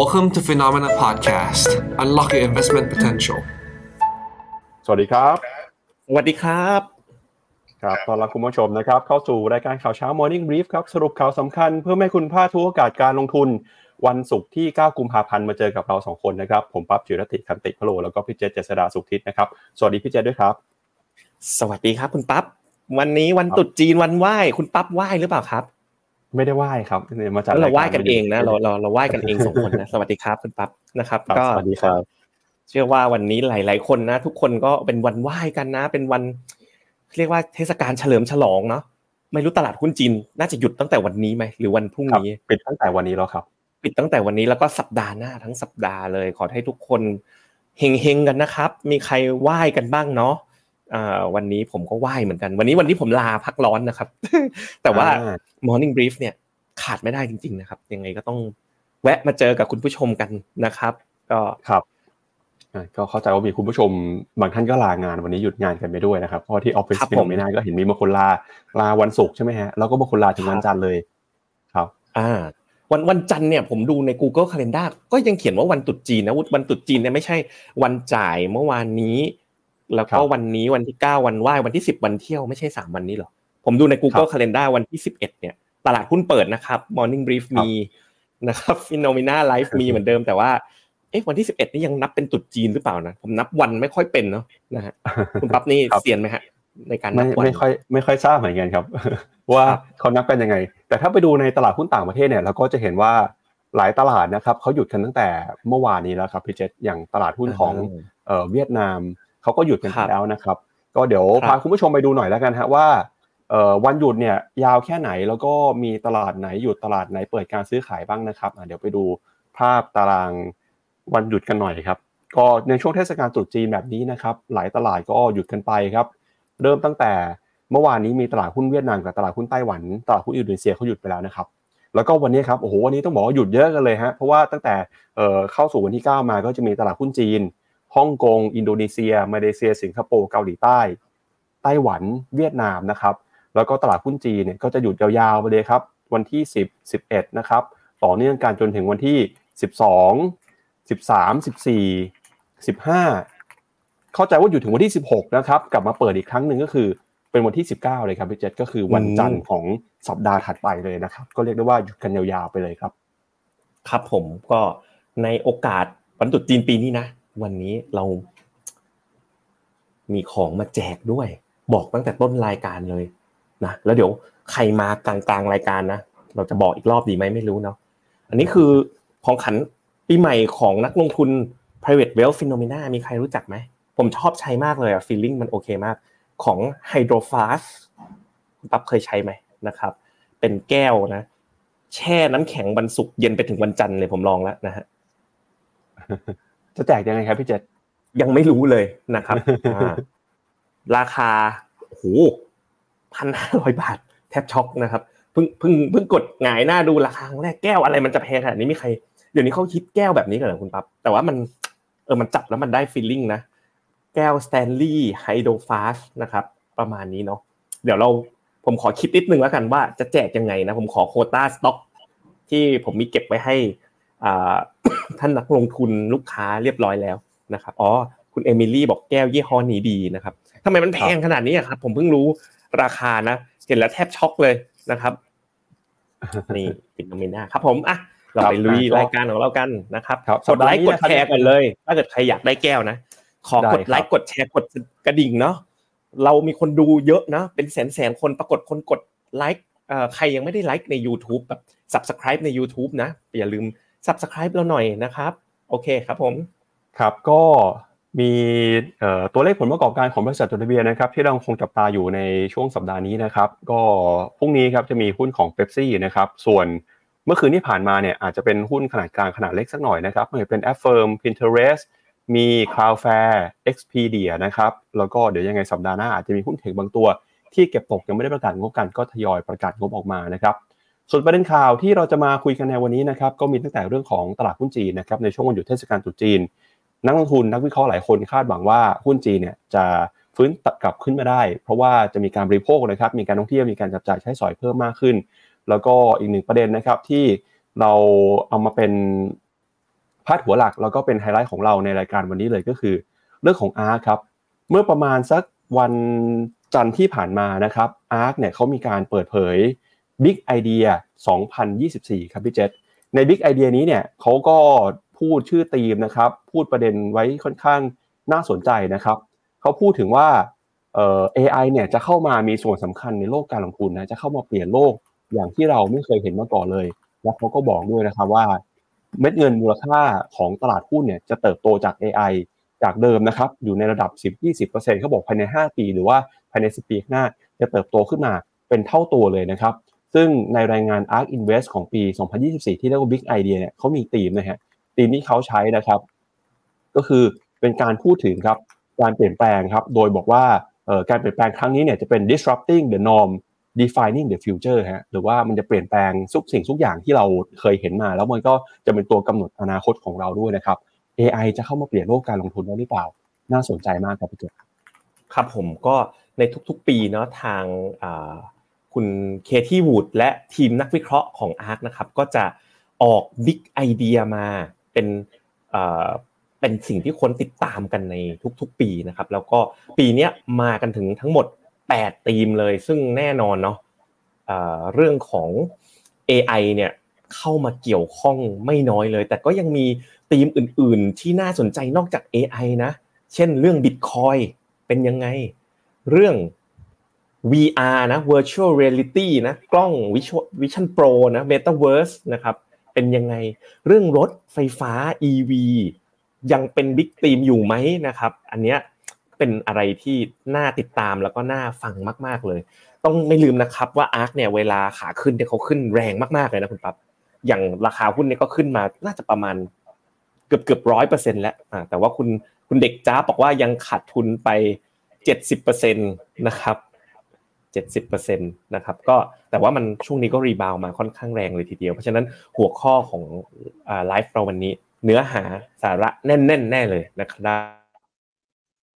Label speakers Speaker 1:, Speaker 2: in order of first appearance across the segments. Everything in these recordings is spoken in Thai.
Speaker 1: Welcome to Phenomena Podcast. Unlock your investment potential.
Speaker 2: สวัสดีครับ
Speaker 3: สวัสดีครับ
Speaker 2: ครับต้อนรับคุณผู้ชมนะครับ เข้าสู่รายการข่าวเช้า Morning Brief ครับ สรุปข่าวสำคัญเพื่อให้คุณพลาดทุกโอกาสการลงทุน วันศุกร์ที่ 9 กุมภาพันธ์มาเจอกับเรา 2 คนนะครับ ผมปั๊บจิรติคันติพโลแล้วก็พี่เจษเจษดาสุขทิศนะครับ สวัสดีพี่เจษด้วยครับ
Speaker 3: สวัสดีครับคุณปั๊บ วันนี้วันตรุษจีนวันไหว้ คุณปั๊บไหว้หรือเปล่าครับ
Speaker 2: ไม่ได้ไหว้ครับเนี่ยมาจาก
Speaker 3: แล้วเราไหว้
Speaker 2: ย
Speaker 3: กันเองนะเราเราเราไหว้กันเองสองคนนะสวัสดีครับคุณปั๊บนะครับ
Speaker 2: ครับ
Speaker 3: ก็
Speaker 2: สวัสดีครับ
Speaker 3: เชื่อว่าวันนี้หลาย ๆ คนนะ ทุกคนก็เป็นวันไหว้กันนะ เป็นวัน เรียกว่าเทศกาลเฉลิมฉลองเนาะไม่รู้ตลาดหุ้นจีนน่าจะหยุดตั้งแต่วันนี้ไหมหรือวันพรุ่ง
Speaker 2: ครับ
Speaker 3: นี้
Speaker 2: ปิดตั้งแต่วันนี้แล้วครับ
Speaker 3: ปิดตั้งแต่วันนี้แล้วก็สัปดาห์หน้าทั้งสัปดาห์เลย ขอให้ทุกคนเฮงๆกันนะครับ มีใครไหว้กันบ้างเนาะอ่า วันนี้ผมก็ไหว้เหมือนกัน วันนี้วันที่ผมลาพักร้อนนะครับ แต่ว่า
Speaker 2: อ่า
Speaker 3: Morning Brief เนี่ยขาดไม่ได้จริง ๆ นะครับ ยังไงก็ต้องแวะมาเจอกับคุณผู้ชมกันนะครับ ก็
Speaker 2: ครับอ่าก็เข้าใจว่ามีคุณผู้ชมบางท่านก็ลางานวันนี้หยุดงานกันไปด้วยนะครับเพราะที่ออฟฟิศฟิโนเมนาก็เห็นมีบางคนลาลาวันศุกร์ใช่ไหมฮะแล้วก็บางคนลาถึงวันจันทร์เลย ครับ
Speaker 3: อ่า วันวันจันทร์เนี่ยผมดูใน Google Calendar ก็ยังเขียนว่าวันตรุษจีนนะวันตรุษจีนเนี่ยไม่ใช่วันจ่ายเมื่อวานนี้ แล้วก็
Speaker 2: ครับ
Speaker 3: วันนี้วันที่เก้าวันไหว้วันที่สิบวันเที่ยวไม่ใช่สามวันนี้หรอผมดูใน Google Calendar วันที่สิบเอ็ดเนี่ยตลาดหุ้นเปิดนะครับ Morning Brief มีนะครับฟิโนเมนาไลฟ์มีเหมือนเดิมแต่ว่าเอ๊ะวันที่สิบเอ็ดนี่ยังนับเป็นตรุษจีนหรือเปล่านะผมนับวันไม่ค่อยเป็นเนาะนะฮะคุณปั๊บนี่
Speaker 2: ครับ
Speaker 3: เซียนไหมฮะในการนั
Speaker 2: ไม่
Speaker 3: บวัน
Speaker 2: ไม่ค่อยไม่ค่อยทราบเหมือนกันครับ ว่า
Speaker 3: ครับ
Speaker 2: เขานับกันยังไง แต่ถ้าไปดูในตลาดหุ้นต่างประเทศเนี่ยเราก็จะเห็นว่าหลายตลาดนะครับเขาหยุดกันตั้งแต่เมื่อวานนี้แล้วครับพี่เจษอย่างตลาดหุ้นของเอ่อเวียดนาม เขาก็หยุดกัน
Speaker 3: ครับ
Speaker 2: แล้วนะครับ ก็เดี๋ยว
Speaker 3: ครับ
Speaker 2: พาคุณผู้ชมไปดูหน่อยแล้วกันฮะว่าเอ่อวันหยุดเนี่ยยาวแค่ไหนแล้วก็มีตลาดไหนหยุดตลาดไหนเปิดการซื้อขายบ้างนะครับอะเดี๋ยวไปดูภาพตารางวันหยุดกันหน่อยครับ ก็ในช่วงเทศกาลตรุษจีนแบบนี้นะครับ หลายตลาดก็หยุดกันไปครับ เริ่มตั้งแต่เมื่อวานนี้มีตลาดหุ้นเวียดนามกับตลาดหุ้นไต้หวัน ตลาดหุ้นอินโดนีเซียเขาหยุดไปแล้วนะครับ แล้วก็วันนี้ครับโอ้โหวันนี้ต้องบอกว่าหยุดเยอะกันเลยฮะเพราะว่าตั้งแต่เอ่อเข้าสู่วันที่ 9 มาก็จะมีตลาดหุ้นจีน ฮ่องกง อินโดนีเซีย มาเลเซีย สิงคโปร์เกาหลีใต้ ไต้หวันเวียดนามนะครับแล้วก็ตลาดหุ้นจีนเนี่ยก็จะหยุดยาวๆไปเลยครับวันที่ 10 11นะครับต่อเนื่องกันจนถึงวันที่ 12 13 14 15 เข้าใจว่าอยู่ถึงวันที่ 16นะครับกลับมาเปิดอีกครั้งหนึ่งก็คือเป็นวันที่ 19 เลยครับพี่เจษก็คือวันจันทร์ของสัปดาห์ถัดไปเลยนะครับ ก็เรียกได้ว่าหยุดกันยาวๆไปเลยครับ
Speaker 3: ครับผมก็ในโอกาสวันตรุษจีนปีนี้นะ วันนี้เรามีของมาแจกด้วย บอกตั้งแต่ต้นรายการเลยนะแล้วเดี๋ยวใครมากลางๆรายการนะเราจะบอกอีกรอบดีไหมไม่รู้เนาะอันนี้คือของขันปีใหม่ของนักลงทุน private wealth phenomena มีใครรู้จักไหม ผมชอบใช้มากเลยอะ feeling มันโอเคมาก ของ hydro flask คุณปั๊บเคยใช้ไหมนะครับ เป็นแก้วนะ แช่น้ำแข็งวันศุกร์เย็นไปถึงวันจันทร์เลยผมลองแล้วนะฮะ
Speaker 2: จะแจกยังไงครับพี่เจษ
Speaker 3: ยังไม่รู้เลยนะครับอ่าราคาโอ้โหพันห้าร้อยบาท แทบช็อกนะครับเพิ่งเพิ่งเพิ่งกดหงายหน้าดูราคาครั้งแรกแก้วอะไรมันจะแพงขนาดนี้มีใครเดี๋ยวนี้เขาคิดแก้วแบบนี้กันเหรอคุณปั๊บแต่ว่ามันเออมันจับแล้วมันได้ feeling นะแก้วสแตนลีย์ Hydro Flask นะครับประมาณนี้เนาะเดี๋ยวเราผมขอคิดนิดนึงแล้วกันว่าจะแจกยังไงนะผมขอโควต้าสต็อกที่ผมมีเก็บไว้ให้อ่า ท่านนักลงทุนลูกค้าเรียบร้อยแล้วนะครับ อ๋อ คุณเอมิลี่บอกแก้วยี่ห้อนี้ดีนะครับทำไมมันแพงขนาดนี้อะครับ ผมเพิ่งรู้ราคานะ เห็นแล้วแทบช็อกเลยนะครับ นี่ปิดโนมินาครับ ผมอะเราไปลุยรายการของเรากันนะครับ
Speaker 2: ครับ
Speaker 3: กดไลค์กดแชร์กันเลย ถ้าเกิดใครอยากได้แก้วนะ ขอ
Speaker 2: ได้
Speaker 3: กดไล
Speaker 2: ครั
Speaker 3: ค์
Speaker 2: บ
Speaker 3: กดแชร์กดกระดิ่งเนาะเรามีคนดูเยอะนะ เป็นแสนแสนคนปรากฏคนกดไลค์เอ่อใครยังไม่ได้ไลค์ใน YouTube แบบ subscribe ใน YouTube นะ อย่าลืม subscribe เราหน่อยนะครับ โอเคครับผม
Speaker 2: ครับก็มีตัวเลขผลประกอบการของบริษัทจดทะเบียนนะครับที่เราคงจับตาอยู่ในช่วงสัปดาห์นี้นะครับ ก็พรุ่งนี้ครับจะมีหุ้นของเ e p ซี่นะครับส่วนเมื่อคืนที่ผ่านมาเนี่ยอาจจะเป็นหุ้นขนาดกลางขนาดเล็กสักหน่อยนะครับไม่ว่าจะเป็น Affirm Pinterest มี Cloudflare Expedia นะครับแล้วก็เดี๋ยวยังไงสัปดาห์หน้าอาจจะมีหุ้นเทคบางตัว ที่เก็บตกยังไม่ได้ประกาศงบกันก็ทยอยประกาศงบออกมานะครับ ส่วนประเด็นข่าวที่เราจะมาคุยกันในวันนี้นะครับก็มีตั้งแต่เรื่องของตลาดหุ้นจีนนะครับในช่วงวันหยุดเทศกาลตรุษจีน นักลงทุนนักวิเคราะห์หลายคนคาดหวังว่าหุ้นจีนเนี่ยจะฟื้นกลับขึ้นมาได้ เพราะว่าจะมีการบริโภคนะครับมีการท่องเที่ยวมีการจับจ่ายใช้สอยเพิ่มมากขึ้น แล้วก็อีกหนึ่งประเด็นนะครับที่เราเอามาเป็นพาดหัวหลักแล้วก็เป็นไฮไลท์ของเราในรายการวันนี้เลยก็คือ เรื่องของ ARK ครับเมื่อประมาณสักวันจันทร์ที่ผ่านมานะครับ ARK เนี่ยเขามีการเปิดเผย Big Idea 2024 ครับพี่เจษใน Big Idea นี้เนี่ยเขาก็พูดชื่อธีมนะครับ พูดประเด็นไว้ค่อนข้างน่าสนใจนะครับเขาพูดถึงว่าเอ่อ AI เนี่ยจะเข้ามามีส่วนสำคัญในโลกการลงทุนนะจะเข้ามาเปลี่ยนโลกอย่างที่เราไม่เคยเห็นมาก่อนเลย แล้วเขาก็บอกด้วยนะครับว่าเม็ดเงินมูลค่าของตลาดหุ้นเนี่ยจะเติบโตจาก AI จากเดิมนะครับอยู่ในระดับ 10-20%เขาบอกภายใน 5 ปี หรือว่าภายใน 10 ปีข้างหน้าจะเติบโตขึ้นมาเป็นเท่าตัวเลยนะครับ ซึ่งในรายงาน ARK Invest ของปี 2024 ที่เรียกว่า Big Idea เนี่ยเขามีธีมนะฮะธีมที่เขาใช้นะครับ ก็คือเป็นการพูดถึงครับการเปลี่ยนแปลงครับ โดยบอกว่าการเปลี่ยนแปลงครั้งนี้เนี่ยจะเป็น disrupting the norm defining the future ฮะหรือว่ามันจะเปลี่ยนแปลงทุกสิ่งทุกอย่างที่เราเคยเห็นมา แล้วมันก็จะเป็นตัวกำหนดอนาคตของเราด้วยนะครับ AI จะเข้ามาเปลี่ยนโลกการลงทุนได้หรือเปล่า น่าสนใจมากครับพี่เจ
Speaker 3: ครับผมก็ในทุกๆปีเนาะทาง คุณเคที่วูดและทีมนักวิเคราะห์ของ ARK นะครับก็จะออกบิ๊กไอเดียมาเป็นเป็นสิ่งที่คนติดตามกันในทุกๆปีนะครับ แล้วก็ปีนี้มากันถึงทั้งหมด8ธีมเลย ซึ่งแน่นอนเนาะเรื่องของ AI เนี่ยเข้ามาเกี่ยวข้องไม่น้อยเลย แต่ก็ยังมีธีมอื่นๆ ที่น่าสนใจนอกจาก AI นะ เช่นเรื่อง Bitcoin เป็นยังไง เรื่อง VR นะ Virtual Reality นะกล้อง Vision Pro นะ Metaverse นะครับเป็นยังไงเรื่องรถไฟฟ้า EV ยังเป็นบิ๊กธีมอยู่ไหมนะครับ อันเนี้ยเป็นอะไรที่น่าติดตามแล้วก็น่าฟังมาก ๆเลย ต้องไม่ลืมนะครับว่าอาร์คเนี่ยเวลาขาขึ้นเนี่ยเขาขึ้นแรงมากๆเลยนะคุณปั๊บอย่างราคาหุ้นเนี่ยก็ขึ้นมาน่าจะประมาณเกือบเกือบร้อยเปอร์เซ็นต์แล้วแต่ว่าคุณคุณเด็กจ้าบอกว่ายังขาดทุนไปเจ็ดสิบเปอร์เซ็นต์นะครับ เจ็ดสิบเปอร์เซ็นต์นะครับก็แต่ว่ามันช่วงนี้ก็ rebound มาค่อนข้างแรงเลยทีเดียว เพราะฉะนั้นหัวข้อของไลฟ์เราวันนี้ เนื้อหาสาระแน่นๆแน่นเลยนะครับ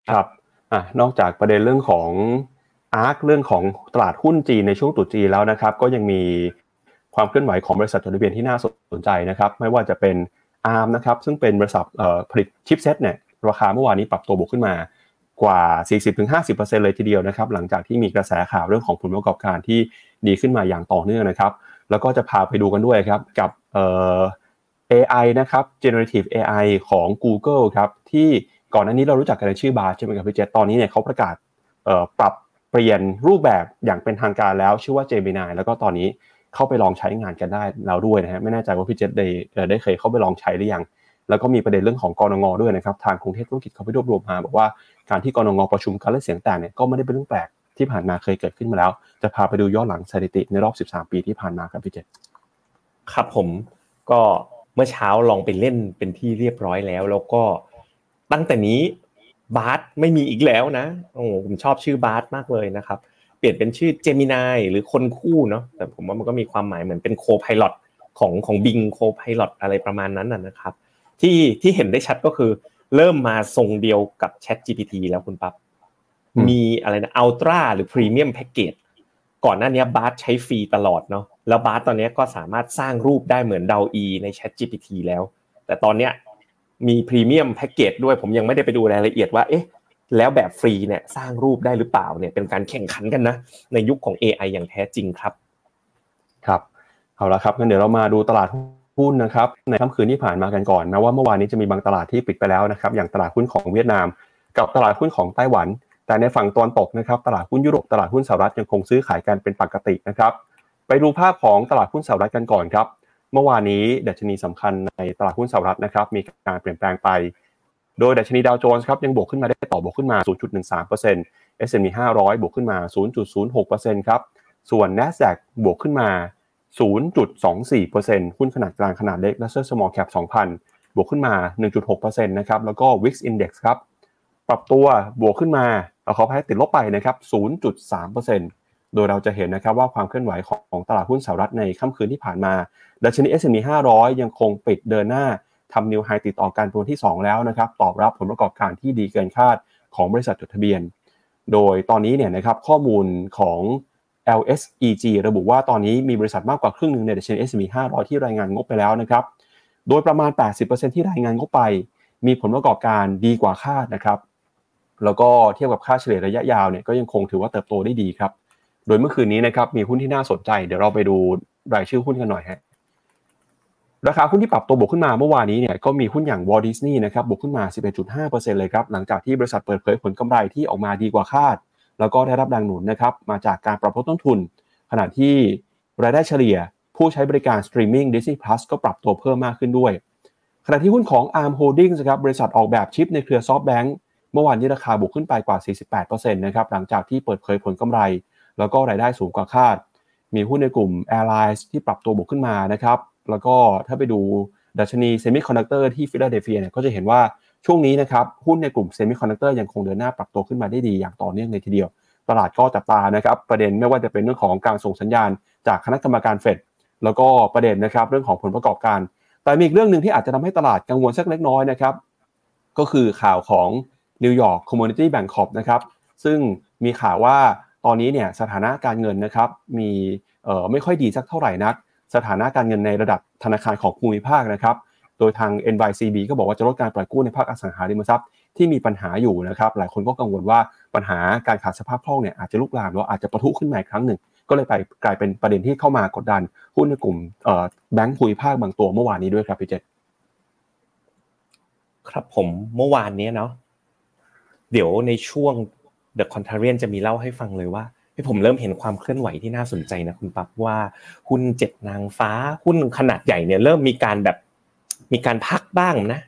Speaker 2: ครับอ่านอกจากประเด็นเรื่องของ ARK เรื่องของตลาดหุ้นจีนในช่วงตรุษจีนแล้วนะครับ ก็ยังมีความเคลื่อนไหวของบริษัทจดทะเบียนที่น่าสนใจนะครับ ไม่ว่าจะเป็น Arm นะครับซึ่งเป็นบริษัทผลิต chipset เนี่ยราคาเมื่อวานนี้ปรับตัวบวกขึ้นมา กว่า 40-50%เลยทีเดียวนะครับ หลังจากที่มีกระแสข่าวเรื่องของผลประกอบการที่ดีขึ้นมาอย่างต่อเนื่องนะครับ แล้วก็จะพาไปดูกันด้วยครับกับเอ่อ AI นะครับ generative AI ของ Google ครับที่ก่อนหน้านี้เรารู้จักกันในชื่อบาร์ใช่ไหมครับพี่เจตตอนนี้เนี่ยเขาประกาศปรับเปลี่ยนรูปแบบอย่างเป็นทางการแล้วชื่อว่าเจมินายแล้วก็ตอนนี้เข้าไปลองใช้งานกันได้แล้วด้วยนะฮะไม่แน่ใจว่าพี่เจตได้ได้เคยเข้าไปลองใช้หรือยัง แล้วก็มีประเด็นเรื่องของกนง.ด้วยนะครับทางกรุงเทพธุรกิจเขาไปรวบรวมมาบอกว่าการที่กนง.ประชุมการเลือกเสียงแต่เนี่ยก็ไม่ได้เป็นเรื่องแปลกที่ผ่านมาเคยเกิดขึ้นมาแล้ว จะพาไปดูย้อนหลังสถิติในรอบ 13 ปีที่ผ่านมาครับพี่เจษ
Speaker 3: ครับผมก็เมื่อเช้าลองไปเล่นเป็นที่เรียบร้อยแล้ว แล้วก็ตั้งแต่นี้ Bard ไม่มีอีกแล้วนะโอ้ผมชอบชื่อ Bard มากเลยนะครับ เปลี่ยนเป็นชื่อ Gemini หรือคนคู่เนาะแต่ผมว่ามันก็มีความหมายเหมือนเป็น Copilotของของ Bing Copilot อะไรประมาณนั้นนะครับ ที่ที่เห็นได้ชัดก็คือ เริ่มมาทรงเดียวกับ Chat GPT แล้วคุณปั๊บมีอะไรนะ Ultra หรือ premium package ก่อนหน้านี้ Bard ใช้ฟรีตลอดเนาะแล้ว Bard ตอนนี้ก็สามารถสร้างรูปได้เหมือน DALL-E ใน Chat GPT แล้ว แต่ตอนเนี้ยมี premium package ด้วยผมยังไม่ได้ไปดูรายละเอียดว่าเอ๊ะแล้วแบบฟรีเนี่ยสร้างรูปได้หรือเปล่าเนี่ยเป็นการแข่งขันกันนะ ในยุคของ AI อย่างแท้จริงครับ
Speaker 2: ครับ เอาละครับงั้นเดี๋ยวเรามาดูตลาด หุ้นนะครับในค่ำคืนที่ผ่านมากันก่อนแม้ว่าเมื่อวานนี้จะมีบางตลาดที่ปิดไปแล้วนะครับอย่างตลาดหุ้นของเวียดนาม กับตลาดหุ้นของไต้หวัน แต่ในฝั่งตอนตกนะครับตลาดหุ้นยุโรปตลาดหุ้นสหรัฐยังคงซื้อขายกันเป็นปกตินะครับไปดูภาพของตลาดหุ้นสหรัฐกันก่อนครับเมื่อวานนี้ดัชนีสำคัญในตลาดหุ้นสหรัฐนะครับมีการเปลี่ยนแปลงไป โดยดัชนีดาวโจนส์ครับยังบวกขึ้นมาได้ต่อบวกขึ้นมา 0.13% S&P 500 บวกขึ้นมา 0.06%ครับส่วน NASDAQ บวกขึ้นมา 0.24%หุ้นขนาดกลางขนาดเล็กและ Small Cap 2,000 บวกขึ้นมา 1.6%นะครับ แล้วก็ Wix Index ครับ ปรับตัวบวกขึ้นมาเอาเขาให้ติดลบไปนะครับ 0.3%โดยเราจะเห็นนะครับว่าความเคลื่อนไหวของตลาดหุ้นสหรัฐในค่ำคืนที่ผ่านมา ดัชนี S&P 500 ยังคงปิดเดินหน้าทำนิวไฮติดต่อกันตัวที่ 2 แล้วนะครับ ตอบรับผลประกอบการที่ดีเกินคาดของบริษัทจดทะเบียน โดยตอนนี้เนี่ยนะครับข้อมูลของ LSEG ระบุว่าตอนนี้มีบริษัทมากกว่าครึ่งหนึ่งในดัชนี S&P 500 ที่รายงานงบไปแล้วนะครับ โดยประมาณ 80%ที่รายงานเข้าไป มีผลประกอบการดีกว่าคาดนะครับ แล้วก็เทียบกับค่าเฉลี่ยระยะยาวเนี่ยก็ยังคงถือว่าเติบโตได้ดีครับ โดยเมื่อคืนนี้นะครับมีหุ้นที่น่าสนใจ เดี๋ยวเราไปดูรายชื่อหุ้นกันหน่อยฮะราคาหุ้นที่ปรับตัวบวกขึ้นมาเมื่อวานนี้เนี่ยก็มีหุ้นอย่างวอลดิสนีย์นะครับบวกขึ้นมา 11.5%เลยครับหลังจากที่บริษัทเปิดเผยผลกำไรที่ออกมาดีกว่าคาด แล้วก็ได้รับแรงหนุนนะครับมาจากการปรับลดต้นทุน ขณะที่รายได้เฉลี่ย ผู้ใช้บริการสตรีมมิ่ง Disney Plus ก็ปรับตัวเพิ่มมากขึ้นด้วย ขณะที่หุ้นของ ARM Holdings นะครับบริษัทออกแบบชิปในเครือ SoftBank เมื่อวานนี้ราคาบวกขึ้นไปกว่า 48%นะครับหลังจากที่เปิดเผยผลกำไร แล้วก็รายได้สูงกว่าคาด มีหุ้นในกลุ่ม Airlines ที่ปรับตัวบวกขึ้นมานะครับแล้วก็ถ้าไปดูดัชนีเซมิคอนดักเตอร์ที่ฟิลาเดลเฟียเนี่ยก็จะเห็นว่า ช่วงนี้นะครับหุ้นในกลุ่มเซมิคอนดักเตอร์ยังคงเดินหน้าปรับตัวขึ้นมาได้ดีอย่างต่อเนื่องเลยทีเดียว ตลาดก็จับตานะครับประเด็นไม่ว่าจะเป็นเรื่องของการส่งสัญญาณ จากคณะกรรมการเฟดแล้วก็ประเด็นนะครับเรื่องของผลประกอบการ แต่มีอีกเรื่องหนึ่งที่อาจจะทำให้ตลาดกังวลสักเล็กน้อยนะครับก็คือข่าวของ New York Community Bancorp นะครับซึ่งมีข่าวว่าตอนนี้เนี่ยสถานะการเงินนะครับมีเอ่อไม่ค่อยดีสักเท่าไหร่นัก สถานะการเงินในระดับธนาคารของภูมิภาคนะครับ โดยทาง NYCB ก็บอกว่าจะลดการปล่อยกู้ในภาคอสังหาริมทรัพย์ที่มีปัญหาอยู่นะครับ หลายคนก็กังวลว่าปัญหาการขาดสภาพคล่องเนี่ยอาจจะลุกลามแล้วอาจจะประทุขึ้นมาอีกครั้งหนึ่ง ก็เลยไปกลายเป็นประเด็นที่เข้ามากดดันหุ้นในกลุ่มแบงก์ภูมิภาคบางตัวเมื่อวานนี้ด้วยครับพี่เจษ
Speaker 3: ครับผมเมื่อวานนี้เนาะเดี๋ยวในช่วง The Contrarian จะมีเล่าให้ฟังเลยว่าผมเริ่มเห็นความเคลื่อนไหวที่น่าสนใจนะคุณปั๊บว่าหุ้นเจ็ดนางฟ้าหุ้นขนาดใหญ่เนี่ยเริ่มมีการแบบ มีการพักบ้างนะ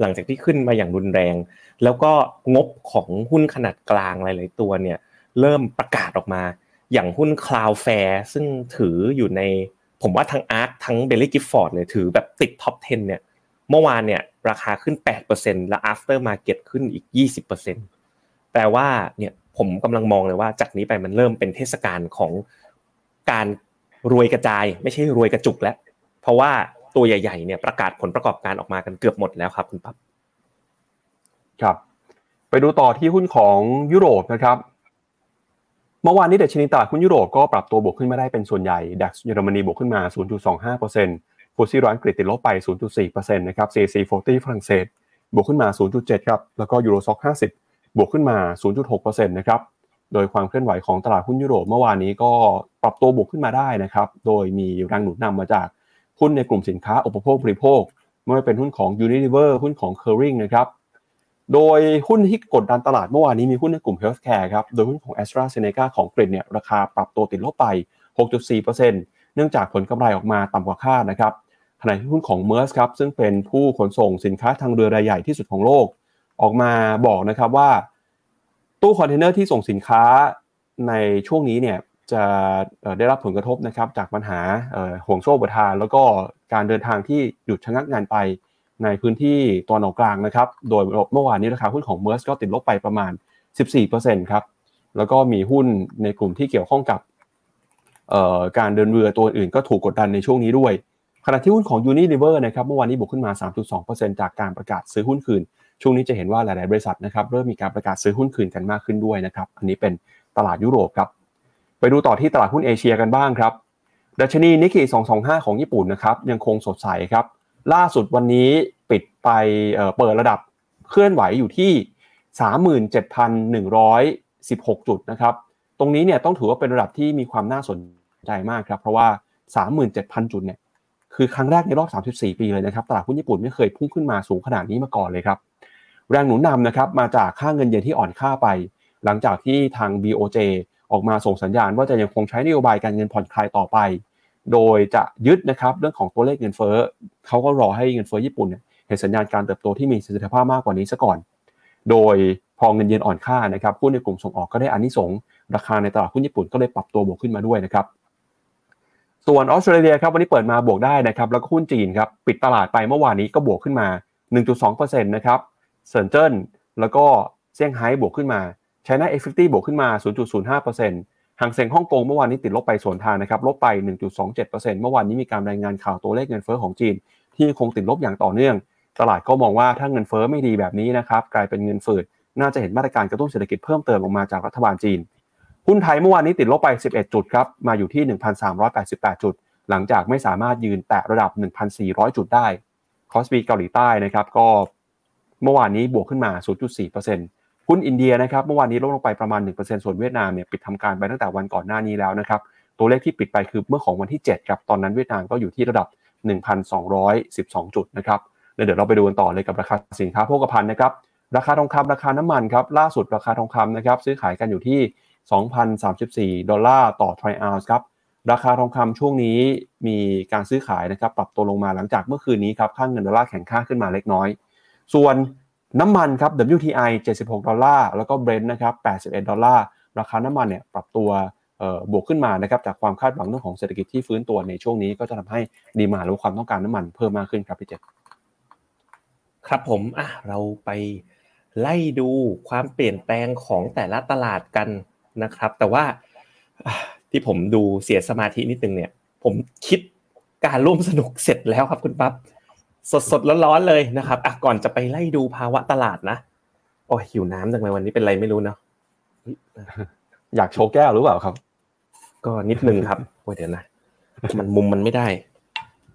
Speaker 3: หลังจากที่ขึ้นมาอย่างรุนแรง แล้วก็งบของหุ้นขนาดกลางหลาย ๆ ตัวเนี่ยเริ่มประกาศออกมา อย่างหุ้น Cloudflare ซึ่งถืออยู่ในผมว่าทั้ง Arc ทั้ง Belly Gift Ford เลยถือแบบติดท็อป 10 เนี่ยเมื่อวานเนี่ยราคาขึ้น 8%แล้ว after market ขึ้นอีก 20%แปลว่าเนี่ยผมกำลังมองเลยว่าจากนี้ไปมันเริ่มเป็นเทศกาลของการรวยกระจาย ไม่ใช่รวยกระจุกแล้ว เพราะว่า ตัวใหญ่ๆเนี่ยประกาศผลประกอบการออกมากันเกือบหมดแล้วครับคุณปั๊บ
Speaker 2: ครับไปดูต่อที่หุ้นของยุโรปนะครับเมื่อวานนี้เดชนีตลาดหุ้นยุโรปก็ปรับตัวบวกขึ้นมาได้เป็นส่วนใหญ่ดัคเยอรมนีบวกขึ้นมา 0.25%ฟูซี่ร้อยอังกฤษติดลบไป 0.4%นะครับ CAC 40ฝรั่งเศสบวกขึ้นมา 0.7 ครับ แล้วก็ยูโรซ็อก50 บวกขึ้นมา 0.6%นะครับ โดยความเคลื่อนไหวของตลาดหุ้นยุโรปเมื่อวานนี้ก็ปรับตัวบวกขึ้นมาได้นะครับ โดยมีแรงหนุนนำมาจาก หุ้นในกลุ่มสินค้าอุปโภคบริโภค ไม่ว่าเป็นหุ้นของ Unilever หุ้นของ c u r r i n g นะครับ โดยหุ้นที่กดดันตลาดเมื่อวานนี้มีหุ้นในกลุ่ม Healthcare ครับ โดยหุ้นของ a s t r a z เซ e c a ของกรีกเนี่ยราคาปรับตัวติดลบไป 6.4%เนื่องจากผลกำไรออกมาต่ำกว่าคาดนะครับขณะที่หุ้นของ m e r s ครับซึ่งเป็นผู้ขนส่งสินค้าทางเรือรายใหญ่ที่สุดของโลก ออกมาบอกนะครับว่า ตู้คอนเทนเนอร์ที่ส่งสินค้าในช่วงนี้เนี่ย จะได้รับผลกระทบนะครับจากปัญหาห่วงโซ่อุปทาน แล้วก็การเดินทางที่หยุดชะงักงันไปในพื้นที่ตะวันออกกลางนะครับ โดยเมื่อวานนี้ราคาหุ้นของ Maersk ก็ติดลบไปประมาณ 14%ครับ แล้วก็มีหุ้นในกลุ่มที่เกี่ยวข้องกับการเดินเรือตัวอื่นก็ถูกกดดันในช่วงนี้ด้วย ขณะที่หุ้นของ Unilever นะครับเมื่อวานนี้บวกขึ้นมา 3.2%จากการประกาศซื้อหุ้นคืน ช่วงนี้จะเห็นว่าหลาย ๆ บริษัทนะครับเริ่มมีการประกาศซื้อหุ้นคืนกันมากขึ้นด้วยนะครับ อันนี้เป็นตลาดยุโรปครับ ไปดูต่อที่ตลาดหุ้นเอเชียกันบ้างครับดัชนีนิกเกิ225 ของญี่ปุ่นนะครับยังคงสดใสครับล่าสุดวันนี้ปิดไปเปิดระดับเคลื่อนไหวอยู่ที่ 37,116 จุดนะครับตรงนี้เนี่ยต้องถือว่าเป็นระดับที่มีความน่าสนใจมากครับเพราะว่า 37,000 จุดเนี่ยคือครั้งแรกในรอบ 34 ปีเลยนะครับตลาดหุ้นญี่ปุ่นไม่เคยพุ่งขึ้นมาสูงขนาดนี้มาก่อนเลยครับแรงหนุนนำนะครับมาจากค่าเงินเยนที่อ่อนค่าไป หลังจากที่ทาง BOJ ออกมาส่งสัญญาณว่าจะยังคงใช้นโยบายการเงินผ่อนคลายต่อไป โดยจะยึดนะครับเรื่องของตัวเลขเงินเฟ้อเขาก็รอให้เงินเฟ้อญี่ปุ่นเห็นสัญญาณการเติบโตที่มีเสถียรภาพมากกว่านี้ซะก่อน โดยพอเงินเยนอ่อนค่านะครับหุ้นในกลุ่มส่งออกก็ได้อานิสงส์ราคาในตลาดหุ้นญี่ปุ่นก็เลยปรับตัวบวกขึ้นมาด้วยนะครับส่วนออสเตรเลียครับวันนี้เปิดมาบวกได้นะครับแล้วก็หุ้นจีนครับปิดตลาดไปเมื่อวานนี้ก็บวกขึ้นมา 1.2%นะครับเซินเจิ้นแล้วก็เซี่ยงไฮ้บวกขึ้นมา China A50บวกขึ้นมา 0.05%ห่างเซ็งฮ่องกงเมื่อวานนี้ติดลบไปส่วนทางนะครับ ลบไป 1.27%เมื่อวานนี้มีการรายงานข่าวตัวเลขเงินเฟ้อของจีน ที่คงติดลบอย่างต่อเนื่อง ตลาดก็มองว่าถ้าเงินเฟ้อไม่ดีแบบนี้นะครับ กลายเป็นเงินฝืด น่าจะเห็นมาตรการกระตุ้นเศรษฐกิจเพิ่มเติมออกมาจากรัฐบาลจีน หุ้นไทยเมื่อวานนี้ติดลบไป 11 จุดครับ มาอยู่ที่ 1,388 จุด หลังจากไม่สามารถยืนแตะระดับ 1,400 จุดได้ คอสปีเกาหลีใต้นะครับก็เมื่อวานนี้บวกขึ้นมา 0.4% หุ้นอินเดียนะครับเมื่อวานนี้ลดลงไปประมาณ 1%ส่วนเวียดนามเนี่ยปิดทำการไปตั้งแต่วันก่อนหน้านี้แล้วนะครับตัวเลขที่ปิดไปคือเมื่อของวันที่7ครับตอนนั้นเวียดนามก็อยู่ที่ระดับ 1,212 จุดนะครับเดี๋ยวเราไปดูกันต่อเลยกับราคาสินค้าโภคภัณฑ์นะครับราคาทองคำราคาน้ำมันครับล่าสุดราคาทองคำนะครับซื้อขายกันอยู่ที่ 2,034 ดอลลาร์ต่อทริอัลส์ครับราคาทองคำช่วงนี้มีการซื้อขายนะครับปรับตัวลงมาหลังจากเมื่อคืนนี้ครับค่างเงินดอลลาร์แข็งค่าขึ้นมาเล็กน้อย ส่วน น้ำมันครับ WTI 76 ดอลลาร์ แล้วก็ Brent นะครับ81 ดอลลาร์ ราคาน้ำมันเนี่ยปรับตัวบวกขึ้นมานะครับจากความคาดหวังเรื่องของเศรษฐกิจที่ฟื้นตัวในช่วงนี้ก็จะทำให้ดีมาหรือความต้องการน้ำมันเพิ่มมากขึ้นครับพี่เจษ
Speaker 3: ครับผมอะเราไปไล่ดูความเปลี่ยนแปลงของแต่ละตลาดกันนะครับ แต่ว่าที่ผมดูเสียสมาธินิดนึงเนี่ย ผมคิดการร่วมสนุกเสร็จแล้วครับคุณปั๊บ สดสดร้อนๆเลยนะครับอะก่อนจะไปไล่ดูภาวะตลาดนะโอ้หิวน้ำจังเลยวันนี้เป็นไรไม่รู้เนาะ
Speaker 2: อยากโชว์แก้วหรือเปล่าครับ
Speaker 3: ก็นิดนึงครับโอ้เดี๋ยวนะ มันมุมมันไม่ได้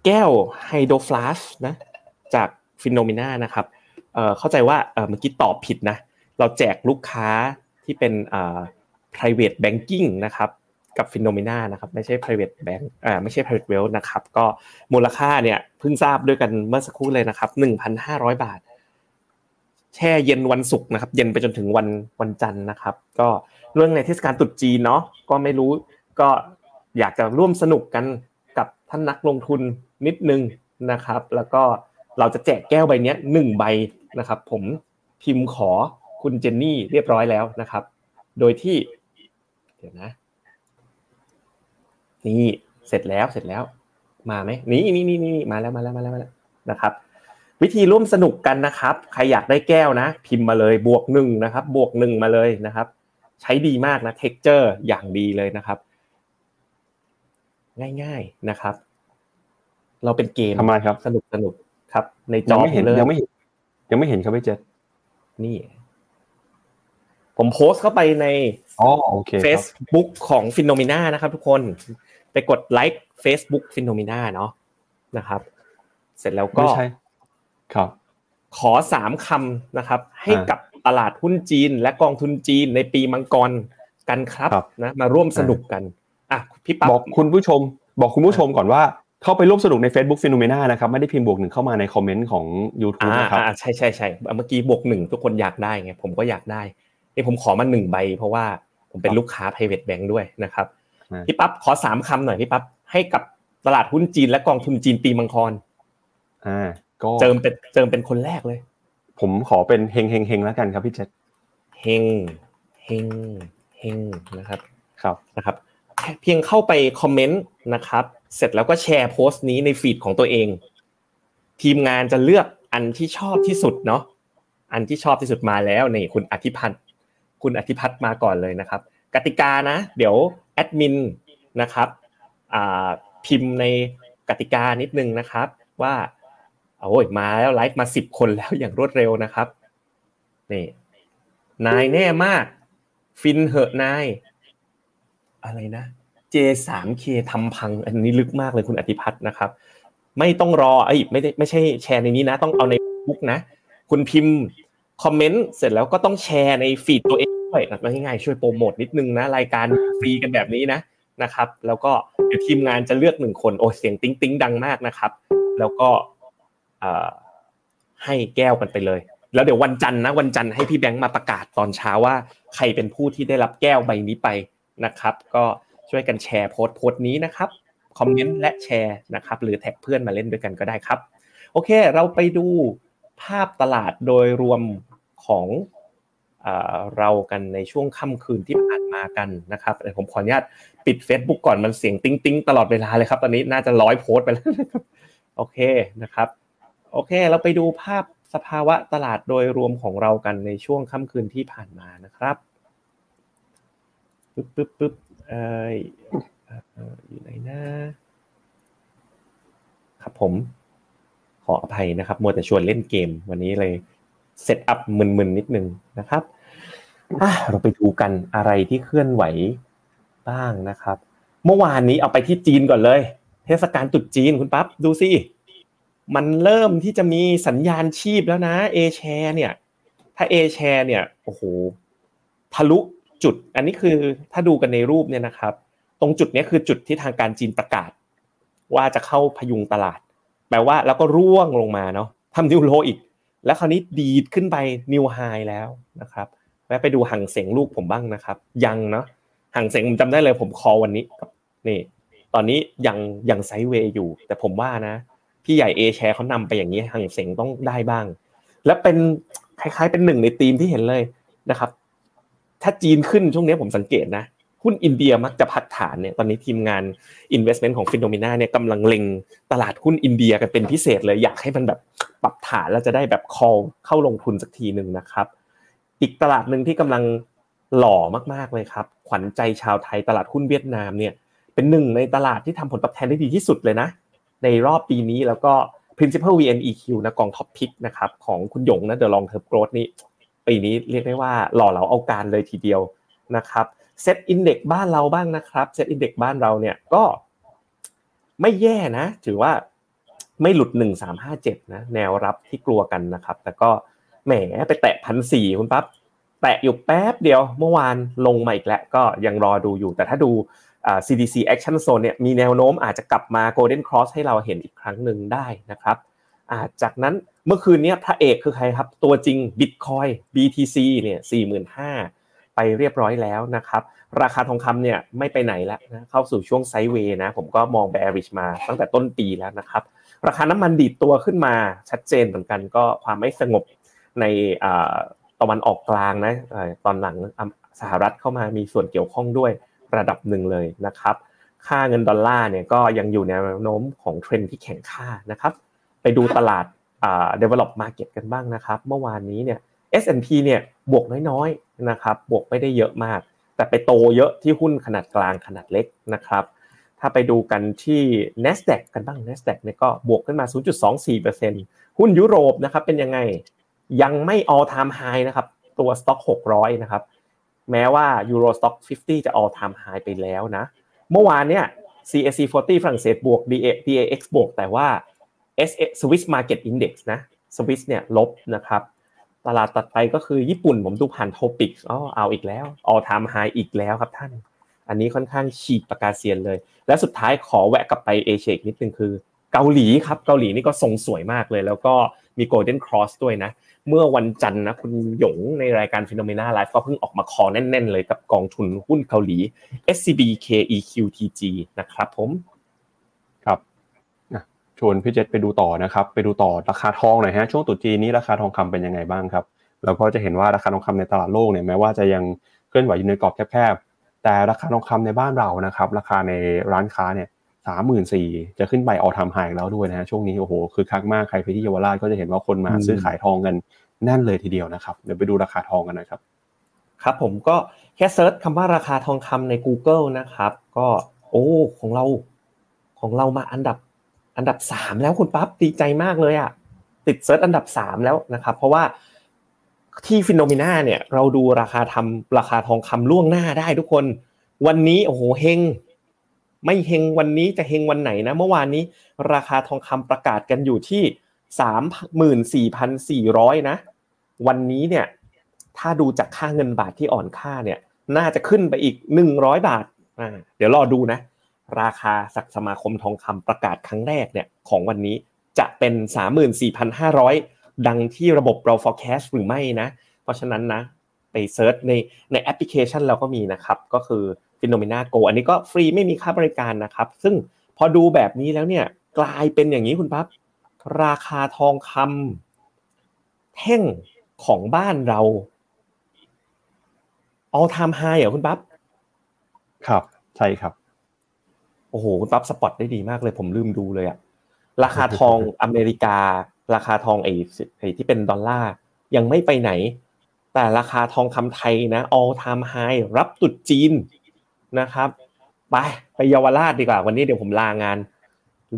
Speaker 3: แก้วไฮโดรฟลาสนะ จากฟิโนมิน่านะครับเอ่อเข้าใจว่าเอ่อเมื่อกี้ตอบผิดนะ เราแจกลูกค้าที่เป็นอ่า private banking นะครับ กับฟินโนเมนานะครับไม่ใช่ private bank อ่าไม่ใช่ private wealth นะครับก็มูลค่าเนี่ยเพิ่งทราบด้วยกันเมื่อสักครู่เลยนะครับ1,500 บาท แช่เย็นวันศุกร์นะครับ เย็นไปจนถึงวันวันจันทร์นะครับ ก็เรื่องในเทศกาลตรุษจีนเนาะก็ไม่รู้ก็อยากจะร่วมสนุกกันกับท่านนักลงทุนนิดนึงนะครับ แล้วก็เราจะแจกแก้วใบนี้หนึ่งใบนะครับ ผมพิมพ์ขอคุณเจนนี่เรียบร้อยแล้วนะครับ โดยที่ เดี๋ยวนะ นี่เสร็จแล้วเสร็จแล้วมาไหมนี่นี่นี่นี่มาแล้วมาแล้วมาแล้วมาแล้วนะครับ วิธีร่วมสนุกกันนะครับ ใครอยากได้แก้วนะ พิมพ์มาเลยบวกหนึ่งนะครับ บวกหนึ่งมาเลยนะครับ ใช้ดีมากนะ texture อย่างดีเลยนะครับ ง่ายๆนะครับ เราเล่นเกม
Speaker 2: ทำไมครับ
Speaker 3: สนุกสนุกครับ ในจ
Speaker 2: อไม่เห็นยังไม่เห็นยังไม่เห็นครับพี่เจษ
Speaker 3: นี่ ผมโพสต์เข้าไปใน
Speaker 2: อ๋อโอเค
Speaker 3: เฟซบุ๊กของ FINNOMENA นะครับทุกคน ไปกดไลค์ Facebook FINNOMENA เนาะนะครับ เสร็จแล้วก็
Speaker 2: ครับ
Speaker 3: ขอสามคำนะครับ ให้กับตลาดหุ้นจีนและกองทุนจีนในปีมังกรกันครับนะมาร่วมสนุกกันอะพี่ปั๊
Speaker 2: บบอกคุณผู้ชม บอกคุณผู้ชมก่อนว่าเข้าไปร่วมสนุกใน Facebook FINNOMENA นะครับไม่ได้พิมพ์บวกหนึ่งเข้ามาในคอมเมนต์ของ YouTube นะครับ
Speaker 3: อ่าใช่ใช่ใช่เมื่อกี้บวกหนึ่งทุกคนอยากได้ไงผมก็อยากได้นี่ผมขอมาหนึ่งใบ เพราะว่าผมเป็นลูกค้า private bank ด้วยนะครับ พี่ปั๊บขอสามคำหน่อยพี่ปั๊บให้กับตลาดหุ้นจีนและกองทุนจีนปีมังกร
Speaker 2: อ่า
Speaker 3: ก็เจิมเป็นเจิมเป็นคนแรกเลย
Speaker 2: ผมขอเป็นเฮงเฮงเฮงแล้วกันครับพี่เจษ
Speaker 3: เฮงเฮงเฮงนะครับ
Speaker 2: ครับ
Speaker 3: นะครับ เพียงเข้าไปคอมเมนต์นะครับ เสร็จแล้วก็แชร์โพสต์นี้ในฟีดของตัวเอง ทีมงานจะเลือกอันที่ชอบที่สุดเนาะอันที่ชอบที่สุดมาแล้วนี่คุณอธิพันธ์คุณอธิพัฒน์มาก่อนเลยนะครับ กติกานะ เดี๋ยวแอ ดมินนะครับพิมพ์ในกติกานิดนึงนะครับ ว่าโอ้ยมาแล้วไลฟ์มาสิบคนแล้วอย่างรวดเร็วนะครับนี่นายแน่มาก ฟินเหอะนาย อะไรนะ J3K ทำพัง อันนี้ลึกมากเลยคุณอธิพัฒน์นะครับ ไม่ต้องรอไอ้ไม่ได้ไม่ใช่แชร์ในนี้นะ ต้องเอาในบุ๊กนะ คุณพิมพ์คอมเมนต์เสร็จแล้วก็ต้องแชร์ใน feed ตัวเอง ด้วยนะง่ายๆช่วยโปรโมทนิดนึงนะรายการฟรีกันแบบนี้นะนะครับ แล้วก็เดี๋ยวทีมงานจะเลือกหนึ่งคนโอ้เสียงติ้งติ้งดังมากนะครับ แล้วก็ให้แก้วกันไปเลย แล้วเดี๋ยววันจันทร์นะวันจันทร์ให้พี่แบงค์มาประกาศตอนเช้าว่า ใครเป็นผู้ที่ได้รับแก้วใบนี้ไปนะครับ ก็ช่วยกันแชร์โพสต์โพสต์นี้นะครับคอมเมนต์และแชร์นะครับ หรือแท็กเพื่อนมาเล่นด้วยกันก็ได้ครับ โอเค เราไปดูภาพตลาดโดยรวมของ เรากันในช่วงค่ำคืนที่ผ่านมากันนะครับผมขออนุญาตปิด Facebook ก่อนมันเสียงติ้งติ้งตลอดเวลาเลยครับ ตอนนี้น่าจะร้อยโพสต์ไปแล้วโอเคนะครับ โอเค เราไปดูภาพสภาวะตลาดโดยรวมของเรากันในช่วงค่ำคืนที่ผ่านมานะครับปึ๊บปึ๊บปึ๊บเอออยู่ไหนนะครับผมขออภัยนะครับมัวแต่ชวนเล่นเกมวันนี้เลย setup มึนๆนิดนึงนะครับเราไปดูกันอะไรที่เคลื่อนไหวบ้างนะครับ เมื่อวานนี้เอาไปที่จีนก่อนเลย เทศกาลตรุษจีนคุณปั๊บดูสิมันเริ่มที่จะมีสัญญาณชีพแล้วนะ A share เนี่ย ถ้า A share เนี่ยโอ้โหทะลุจุด อันนี้คือถ้าดูกันในรูปเนี่ยนะครับ ตรงจุดนี้คือจุดที่ทางการจีนประกาศ ว่าจะเข้าพยุงตลาด แปลว่าแล้วก็ร่วงลงมาเนาะทำนิวโลอีก แล้วคราวนี้ดีดขึ้นไปนิวไฮแล้วนะครับแวะไปดูห่างเสียงลูกผมบ้างนะครับ ยังเนาะห่างเสียงผมจำได้เลยผมคอวันนี้นี่ ตอนนี้ยังยังไซด์เวย์อยู่ แต่ผมว่านะ พี่ใหญ่เอแชร์เขานำไปอย่างนี้ห่างเสียงต้องได้บ้าง และเป็นคล้ายๆเป็นหนึ่งในธีมที่เห็นเลยนะครับ ถ้าจีนขึ้นช่วงนี้ผมสังเกตนะ หุ้นอินเดียมักจะพักฐานเนี่ยตอนนี้ทีมงาน investment ของ FINNOMENA เนี่ยกำลังเล็งตลาดหุ้นอินเดียกันเป็นพิเศษเลยอยากให้มันแบบปรับฐานแล้วจะได้แบบ call เข้าลงทุนสักทีหนึ่งนะครับ อีกตลาดหนึ่งที่กำลังหล่อมากๆเลยครับ ขวัญใจชาวไทยตลาดหุ้นเวียดนามเนี่ยเป็นหนึ่งในตลาดที่ทำผลตอบแทนได้ดีที่สุดเลยนะ ในรอบปีนี้แล้วก็ principal VNEQ นะกอง top pick นะครับของคุณหยงนะ The Long Term Growth นี่ปีนี้เรียกได้ว่าหล่อเหลาเอาการเลยทีเดียวนะครับ SET Index บ้านเราบ้างนะครับ SET Index บ้านเราเนี่ยก็ไม่แย่นะ ถือว่าไม่หลุดหนึ่งสามห้าเจ็ดนะ แนวรับที่กลัวกันนะครับ แต่ก็แหมไปแตะพันสี่คุณปั๊บแตะอยู่แป๊บเดียวเมื่อวานลงมาอีกแล้วก็ยังรอดูอยู่ แต่ถ้าดู CDC Action Zone เนี่ยมีแนวโน้มอาจจะกลับมา Golden Cross ให้เราเห็นอีกครั้งหนึ่งได้นะครับ จากนั้นเมื่อคืนนี้พระเอกคือใครครับ ตัวจริง Bitcoin BTC เนี่ยสี่หมื่นห้า ไปเรียบร้อยแล้วนะครับราคาทองคำเนี่ยไม่ไปไหนแล้วนะเข้าสู่ช่วง sideway นะผมก็มอง bearish มาตั้งแต่ต้นปีแล้วนะครับราคาน้ำมันดีดตัวขึ้นมาชัดเจนเหมือนกันก็ความไม่สงบในตะวันออกกลางนะตอนหลังสหรัฐเข้ามามีส่วนเกี่ยวข้องด้วยระดับหนึ่งเลยนะครับค่าเงินดอลลาร์เนี่ยก็ยังอยู่ในแนวโน้มของเทรนที่แข็งค่านะครับไปดูตลาดอ่า develop market กันบ้างนะครับ เมื่อวานนี้เนี่ย S&P เนี่ยบวกน้อยๆนะครับบวกไม่ได้เยอะมาก แต่ไปโตเยอะที่หุ้นขนาดกลางขนาดเล็กนะครับถ้าไปดูกันที่ NASDAQ กันบ้าง NASDAQ เนี่ยก็บวกขึ้นมา 0.24%หุ้นยุโรปนะครับเป็นยังไงยังไม่ all time high นะครับตัว stock 600 นะครับแม้ว่า Euro Stock 50 จะ all time high ไปแล้วนะ เมื่อวานเนี่ย CAC 40 ฝรั่งเศสบวก DAX บวก แต่ว่า Swiss Market Index นะ Swiss เนี่ยลบนะครับ ตลาดตัดไปก็คือญี่ปุ่นผมดูผ่านโทปิกอ๋อเอาอีกแล้ว all time high อีกแล้วครับท่าน อันนี้ค่อนข้างฉีกประกาศเซียนเลย และสุดท้ายขอแวะกลับไปเอเชียนิดนึงคือ เกาหลีครับเกาหลีนี่ก็ทรงสวยมากเลย แล้วก็มี Golden Cross ด้วยนะ เมื่อวันจันทร์นะคุณหยงในรายการ Phenomena Live ก็เพิ่งออกมาคอแน่น ๆ เลยกับกองทุนหุ้นเกาหลี SCB KEQTG นะครับผม
Speaker 2: ชวนพี่เจษไปดูต่อนะครับ ไปดูต่อราคาทองหน่อยฮะช่วงตุจีนนี้ราคาทองคำเป็นยังไงบ้างครับเราก็จะเห็นว่าราคาทองคำในตลาดโลกเนี่ยแม้ว่าจะยังเคลื่อนไหวอยู่ในกรอบแคบๆแต่ราคาทองคำในบ้านเรานะครับ ราคาในร้านค้าเนี่ยสามหมื่นสี่จะขึ้นไปออทำไฮแล้วด้วยนะฮะช่วงนี้โอ้โหคือคักมากใครไปที่เยาวราชก็จะเห็นว่าคนมาซื้อขายทองกันแน่นเลยทีเดียวนะครับเดี๋ยวไปดูราคาทองกันนะครับ
Speaker 3: ครับผมก็แค่ search คำว่าราคาทองคำใน Google นะครับ ก็โอ้ของเราของเรามาอันดับ อันดับสามแล้วคุณปั๊บดีใจมากเลยอะติด search อันดับสามแล้วนะครับ เพราะว่าที่ FINNOMENA เนี่ยเราดูราคาทำราคาทองคำล่วงหน้าได้ทุกคน วันนี้โอ้โหเฮงไม่เฮงวันนี้จะเฮงวันไหนนะ เมื่อวานนี้ ราคาทองคำประกาศกันอยู่ที่สามหมื่นสี่พันสี่ร้อยนะ วันนี้เนี่ย ถ้าดูจากค่าเงินบาทที่อ่อนค่าเนี่ย น่าจะขึ้นไปอีกหนึ่งร้อยบาทอ่าเดี๋ยวรอดูนะ ราคาสักสมาคมทองคำประกาศครั้งแรกเนี่ยของวันนี้จะเป็นสามหมื่นสี่พันห้าร้อยดังที่ระบบเรา forecast หรือไม่นะ เพราะฉะนั้นนะ ไป search ในในแอปพลิเคชันเราก็มีนะครับ ก็คือ p h e n o m e n a Go อันนี้ก็ฟรีไม่มีค่าบริการนะครับ ซึ่งพอดูแบบนี้แล้วเนี่ยกลายเป็นอย่างนี้คุณปั๊บราคาทองคำแท่งของบ้านเรา all time high เหรอคุณปั๊บ
Speaker 2: ครับ ใช่ครับ
Speaker 3: โอ้โหคุณปั๊บสปอตได้ดีมากเลย ผมลืมดูเลยอะราคาทองอเมริกา ราคาทองไอ้ไอ้ที่เป็นดอลลาร์ยังไม่ไปไหน แต่ราคาทองคำไทยนะ all time high รับตุดจีนนะครับไปไปเยาวราชดีกว่า วันนี้เดี๋ยวผมลางาน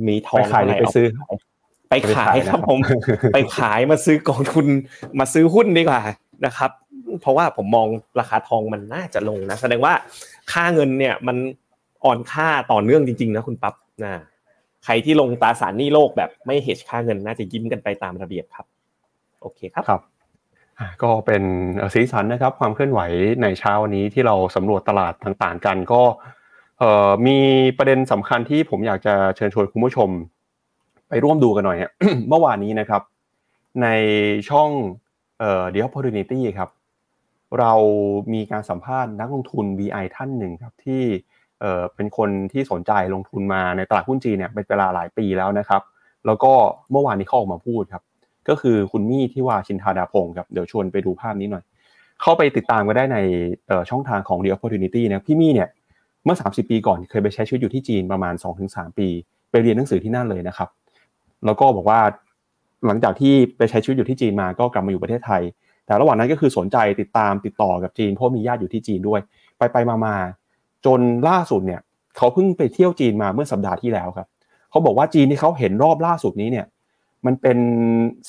Speaker 3: มีทอง
Speaker 2: ไปขายหรือไปซื้อ
Speaker 3: ไปขายครับผม ไปขายมาซื้อกองทุนมาซื้อหุ้นดีกว่านะครับ เพราะว่าผมมองราคาทองมันน่าจะลงนะ แสดงว่าค่าเงินเนี่ยมัน อ่อนค่าต่อเนื่องจริงๆนะคุณปั๊บนะใครที่ลงตราสารหนี้โลกแบบไม่เฮชค่าเงินน่าจะยิ้มกันไปตามระเบียบครับ โอเคครับ
Speaker 2: ครับก็เป็นสีสันนะครับ ความเคลื่อนไหวในเช้านี้ที่เราสำรวจตลาดต่างๆกันก็มีประเด็นสำคัญที่ผมอยากจะเชิญชวนคุณผู้ชม ไปร่วมดูกันหน่อยเมื่อวานนี้นะครับ ในช่องเอ่อ The Opportunity ครับ เรามีการสัมภาษณ์นักลงทุน VI ท่านหนึ่งครับที่ เป็นคนที่สนใจลงทุนมาในตลาดหุ้นจีนเนี่ยเป็นเวลาหลายปีแล้วนะครับ แล้วก็เมื่อวานนี้เขาออกมาพูดครับก็คือคุณมี่ที่ว่าชินทาดาพงศ์ครับเดี๋ยวชวนไปดูภาพนี้หน่อย เข้าไปติดตามก็ได้ในช่องทางของ The Opportunity นะพี่มี่เนี่ยเมื่อ 30 ปีก่อนเคยไปใช้ชีวิตอยู่ที่จีนประมาณ 2-3 ปี ไปเรียนหนังสือที่นั่นเลยนะครับ แล้วก็บอกว่าหลังจากที่ไปใช้ชีวิตอยู่ที่จีนมาก็กลับมาอยู่ประเทศไทย แต่ระหว่างนั้นก็คือสนใจติดตามติดต่อกับจีนเพราะมีญาติอยู่ที่จีนด้วย ไปไปมามา จนล่าสุดเนี่ยเขาเพิ่งไปเที่ยวจีนมาเมื่อสัปดาห์ที่แล้วครับเขาบอกว่าจีนที่เขาเห็นรอบล่าสุดนี้เนี่ย มันเป็น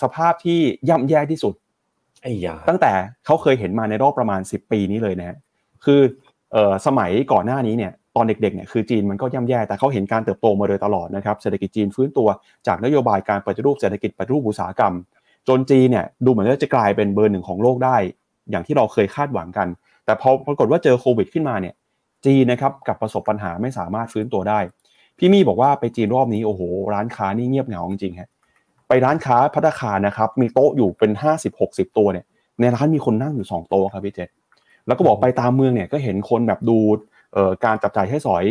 Speaker 2: สภาพที่ย่ำแย่ที่สุด
Speaker 3: ไอ้ยา
Speaker 2: ตั้งแต่เขาเคยเห็นมาในรอบประมาณ 10 ปีนี้เลยนะ คือเอ่อสมัยก่อนหน้านี้เนี่ยตอนเด็กๆเนี่ยคือจีนมันก็ย่ำแย่แต่เขาเห็นการเติบโตมาโดยตลอดนะครับเศรษฐกิจจีนฟื้นตัวจากนโยบายการปฏิรูปเศรษฐกิจปฏิรูปอุตสาหกรรม จนจีนเนี่ยดูเหมือนว่าจะกลายเป็นเบอร์หนึ่งของโลกได้ อย่างที่เราเคยคาดหวังกัน แต่พอปรากฏว่าเจอโควิดขึ้นมาเนี่ย จีนนะครับกับประสบปัญหาไม่สามารถฟื้นตัวได้ พี่มี่บอกว่าไปจีนรอบนี้โอ้โห ร้านค้านี่เงียบเหงาจริงๆฮะไปร้านค้าพัตคานะครับมีโต๊ะอยู่เป็น 50-60 ตัวเนี่ยในร้านมีคนนั่งอยู่ 2 โต๊ะครับพี่เจษแล้วก็บอกไปตามเมืองเนี่ยก็เห็นคนแบบดูการจับจ่ายใช้สอย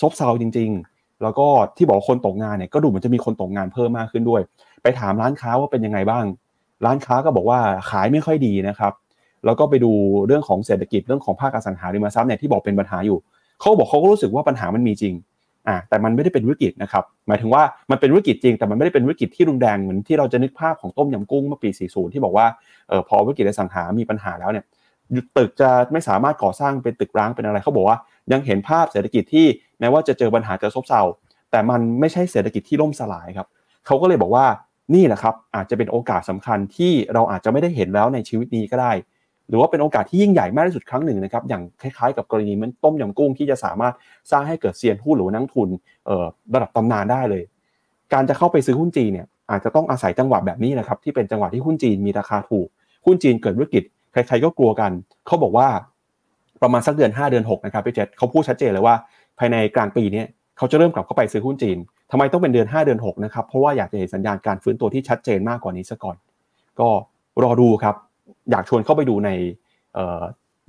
Speaker 2: ซบเซาจริง ๆ แล้วก็ที่บอกคนตกงานเนี่ยก็ดูเหมือนจะมีคนตกงานเพิ่มมากขึ้นด้วย ไปถามร้านค้าว่าเป็นยังไงบ้าง ร้านค้าก็บอกว่าขายไม่ค่อยดีนะครับ แล้วก็ไปดูเรื่องของเศรษฐกิจเรื่องของภาคอสังหาริมทรัพย์เนี่ยที่บอกเป็นปัญหาอยู่เขาบอกเขาก็รู้สึกว่าปัญหามันมีจริงอ่าแต่มันไม่ได้เป็นวิกฤตนะครับหมายถึงว่ามันเป็นวิกฤตจริง แต่มันไม่ได้เป็นวิกฤตที่รุนแรงเหมือนที่เราจะนึกภาพของต้มยำกุ้งเมื่อปี 40 ที่บอกว่าเออพอวิกฤตอสังหามีปัญหาแล้วเนี่ยตึกจะไม่สามารถก่อสร้างเป็นตึกร้างเป็นอะไรเขาบอกว่า ยังเห็นภาพเศรษฐกิจที่แม้ว่าจะเจอปัญหาเจอซบเซาแต่มันไม่ใช่เศรษฐกิจที่ล่มสลายครับเขาก็เลยบอกว่านี่แหละครับอาจจะเป็นโอกาสสาคัญที่เราอาจจะไม่ได้เห็นแล้วในชีวิตนี้ก็ได้ หรือว่าเป็นโอกาสที่ยิ่งใหญ่มากที่สุดครั้งหนึ่งนะครับอย่างคล้ายๆ กับกรณีมันต้มยำกุ้งที่จะสามารถสร้างให้เกิดเซียนหุ้นหรือนักทุนระดับตำนานได้เลย การจะเข้าไปซื้อหุ้นจีนเนี่ยอาจจะต้องอาศัยจังหวะแบบนี้นะครับที่เป็นจังหวะที่หุ้นจีนมีราคาถูกหุ้นจีนเกิดวิกฤตใครๆก็กลัวกัน เขาบอกว่าประมาณสักเดือน 5 เดือน 6 นะครับพี่เจษเขาพูดชัดเจนเลยว่า ภายในกลางปีนี้เขาจะเริ่มกลับเข้าไปซื้อหุ้นจีนทำไมต้องเป็นเดือน 5 เดือน 6 นะครับ เพราะว่าอยากจะเห็นสัญญาณการฟื้นตัวที่ชัดเจนมากกว่านี้ซะก่อน ก็รอดูครับ อยากชวนเข้าไปดูใน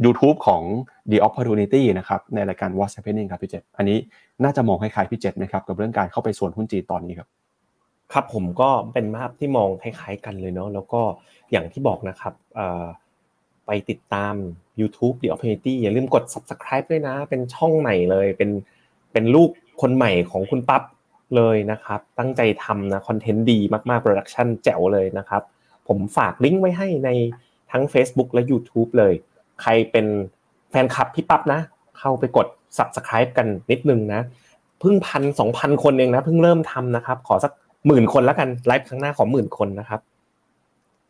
Speaker 2: ยูทูบของ The Opportunity นะครับในรายการ What's Happening ครับพี่เจษอันนี้น่าจะมองคล้ายๆพี่เจษนะครับกับเรื่องการเข้าไปส่วนหุ้นจีนตอนนี้ครับ
Speaker 3: ครับผมก็เป็นภาพที่มองคล้ายๆกันเลยเนาะแล้วก็อย่างที่บอกนะครับไปติดตาม YouTube The Opportunity อย่าลืมกด Subscribe ด้วยนะ เป็นช่องใหม่เลยเป็นเป็นลูกคนใหม่ของคุณปั๊บเลยนะครับ ตั้งใจทำนะคอนเทนต์ดีมากๆโปรดักชันแจ๋วเลยนะครับ ผมฝากลิงก์ไว้ให้ใน ทั้ง Facebook และ YouTube เลย ใครเป็นแฟนคลับพี่ปั๊บนะ เข้าไปกด Subscribe กันนิดนึงนะเพิ่งพันสองพันคนเองนะเพิ่งเริ่มทำนะครับ ขอสักหมื่นคนแล้วกันไลฟ์ครั้งหน้าขอหมื่นคนนะครับ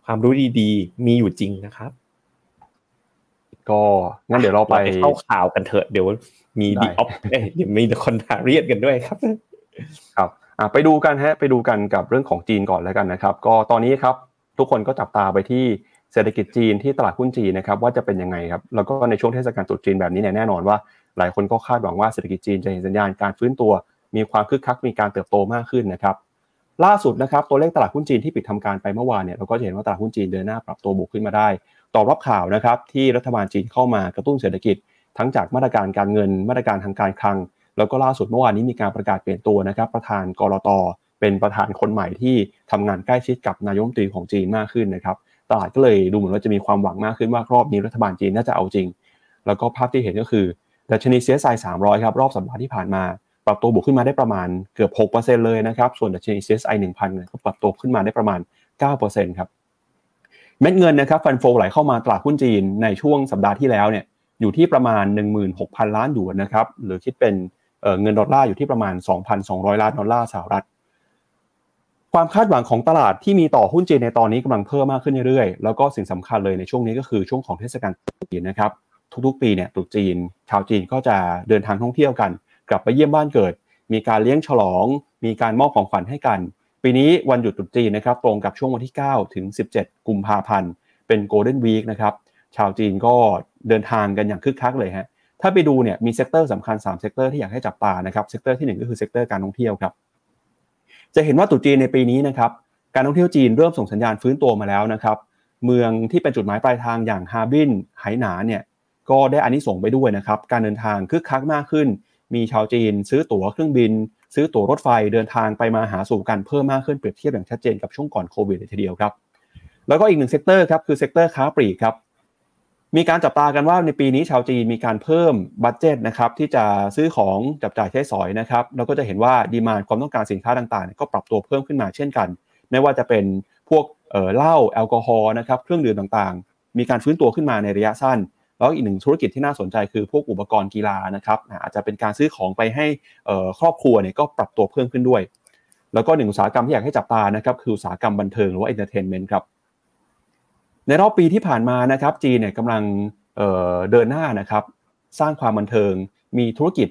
Speaker 3: ความรู้ดีๆ มีอยู่จริงนะครับ
Speaker 2: ก็งั้นเดี๋ยวเราไป
Speaker 3: เข้าข่าวกันเถอะเดี๋ยวมีดีออฟเดี๋ยวมีคอนทาเรียดกันด้วยครับ
Speaker 2: ครับไปดูกันฮะไปดูกันกับเรื่องของจีนก่อนแล้วกันนะครับ ก็ตอนนี้ครับ ทุกคนก็จับตาไปที่ เศรษฐกิจจีนที่ตลาดหุ้นจีนนะครับว่าจะเป็นยังไงครับแล้วก็ในช่วงเทศกาลตรุษจีนแบบนี้เนี่ยแน่นอนว่า หลายคนก็คาดหวังว่าเศรษฐกิจจีนจะเห็นสัญญาณการฟื้นตัว มีความคึกคักมีการเติบโตมากขึ้นนะครับล่าสุดนะครับตัวเลขตลาดหุ้นจีนที่ปิดทำการไปเมื่อวานเนี่ยเราก็จะเห็นว่าตลาดหุ้นจีนเดินหน้าปรับตัวบวกขึ้นมาได้ ตอบรับข่าวนะครับที่รัฐบาลจีนเข้ามากระตุ้นเศรษฐกิจ ทั้งจากมาตรการการเงิน มาตรการทางการคลัง แล้วก็ล่าสุดเมื่อวานนี้มีการประกาศเปลี่ยนตัวนะครับประธานกรตเป็นประธานคนใหม่ที่ทำงานใกล้ชิดกับนายมตรีของจีนมากขึ้นนะครับ ตลาดก็เลยดูเหมือนว่าจะมีความหวังมากขึ้นว่ารอบนี้รัฐบาลจีนน่าจะเอาจริง แล้วก็ภาพที่เห็นก็คือดัชนีเซียสไซ300ครับรอบสัปดาห์ที่ผ่านมา ปรับตัวบวกขึ้นมาได้ประมาณเกือบ6%เลยนะครับส่วนดัชนี CSI 1000ก็ปรับตัวขึ้นมาได้ประมาณ9%ครับเม็ดเงินนะครับฟันโฟไหลเข้ามาตลาดหุ้นจีนในช่วงสัปดาห์ที่แล้วเนี่ยอยู่ที่ประมาณ 16,000 ล้านหยวนนะครับหรือคิดเป็นเงินดอลลาร์อยู่ที่ประมาณ 2,200 ล้านดอลลาร์สหรัฐ ความคาดหวังของตลาดที่มีต่อหุ้นจีนในตอนนี้กำลังเพิ่มมากขึ้นเรื่อยๆ แล้วก็สิ่งสำคัญเลยในช่วงนี้ก็คือช่วงของเทศกาลตรุษจีนนะครับ ทุกๆ ปีเนี่ยตรุษจีน ชาวจีนก็จะเดินทางท่องเที่ยวกัน กลับไปเยี่ยมบ้านเกิด มีการเลี้ยงฉลอง มีการมอบของขวัญให้กัน ปีนี้วันหยุดตรุษจีนนะครับตรงกับช่วงวันที่ 9 ถึง 17 กุมภาพันธ์เป็น Golden Week นะครับชาวจีนก็เดินทางกันอย่างคึกคักเลยฮะถ้าไปดูเนี่ยมี sector สำคัญ3 sector ที่อยากให้จับตานะครับ sector ที่1ก็คือ sector การท่องเที่ยวครับ จะเห็นว่าตรุษจีนในปีนี้นะครับการท่องเที่ยวจีนเริ่มส่งสัญญาณฟื้นตัวมาแล้วนะครับ เมืองที่เป็นจุดหมายปลายทางอย่างฮาร์บินไหหนานเนี่ยก็ได้อานิสงส์ไปด้วยนะครับ การเดินทางคึกคักมากขึ้น มีชาวจีน ซื้อตั๋วเครื่องบิน ซื้อตั๋วรถไฟเดินทางไปมาหาสู่กันเพิ่มมากขึ้นเปรียบเทียบอย่างชัดเจนกับช่วงก่อนโควิดเลยทีเดียวครับ แล้วก็อีกหนึ่ง sector ครับคือ sector ค้าปลีกครับ มีการจับตากันว่าในปีนี้ชาวจีนมีการเพิ่ม budget นะครับที่จะซื้อของจับจ่ายใช้สอยนะครับเราก็จะเห็นว่า demand ความต้องการสินค้าต่างๆ ก็ปรับตัวเพิ่มขึ้นมาเช่นกัน ไม่ว่าจะเป็นพวกเหล้าแอลกอฮอล์นะครับเครื่องดื่มต่างๆ มีการฟื้นตัวขึ้นมาในระยะสั้น แล้วอีกหนึ่งธุรกิจที่น่าสนใจคือพวกอุปกรณ์กีฬานะครับอาจจะเป็นการซื้อของไปให้ครอบครัวเนี่ยก็ปรับตัวเพิ่มขึ้นด้วย แล้วก็หนึ่งอุตสาหกรรมที่อยากให้จับตานะครับคืออุตสาหกรรมบันเทิงหรือว่า entertainment ครับ ในรอบปีที่ผ่านมานะครับจีนเนี่ยกำลังเดินหน้านะครับสร้างความบันเทิง มีธุรกิจ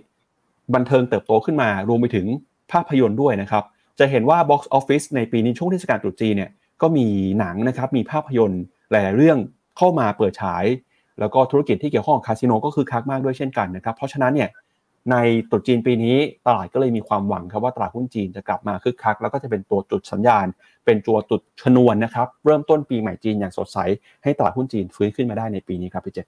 Speaker 2: บันเทิงเติบโตขึ้นมารวมไปถึงภาพยนตร์ด้วยนะครับจะเห็นว่า Box Office ในปีนี้ช่วงเทศกาลตรุษจีนเนี่ยก็มีหนังนะครับมีภาพยนตร์หลายเรื่องเข้ามาเปิดฉาย แล้วก็ธุรกิจที่เกี่ยวข้องกับคาสิโนก็คือคักมากด้วยเช่นกันนะครับเพราะฉะนั้นเนี่ย ในตรุษจีนปีนี้ตลาดก็เลยมีความหวังครับว่าตลาดหุ้นจีนจะกลับมาคึกคัก แล้วก็จะเป็นตัวจุดสัญญาณ เป็นตัวจุดชนวนนะครับ เริ่มต้นปีใหม่จีนอย่างสดใส ให้ตลาดหุ้นจีนฟื้นขึ้นมาได้ในปีนี้ครับพี่เจษ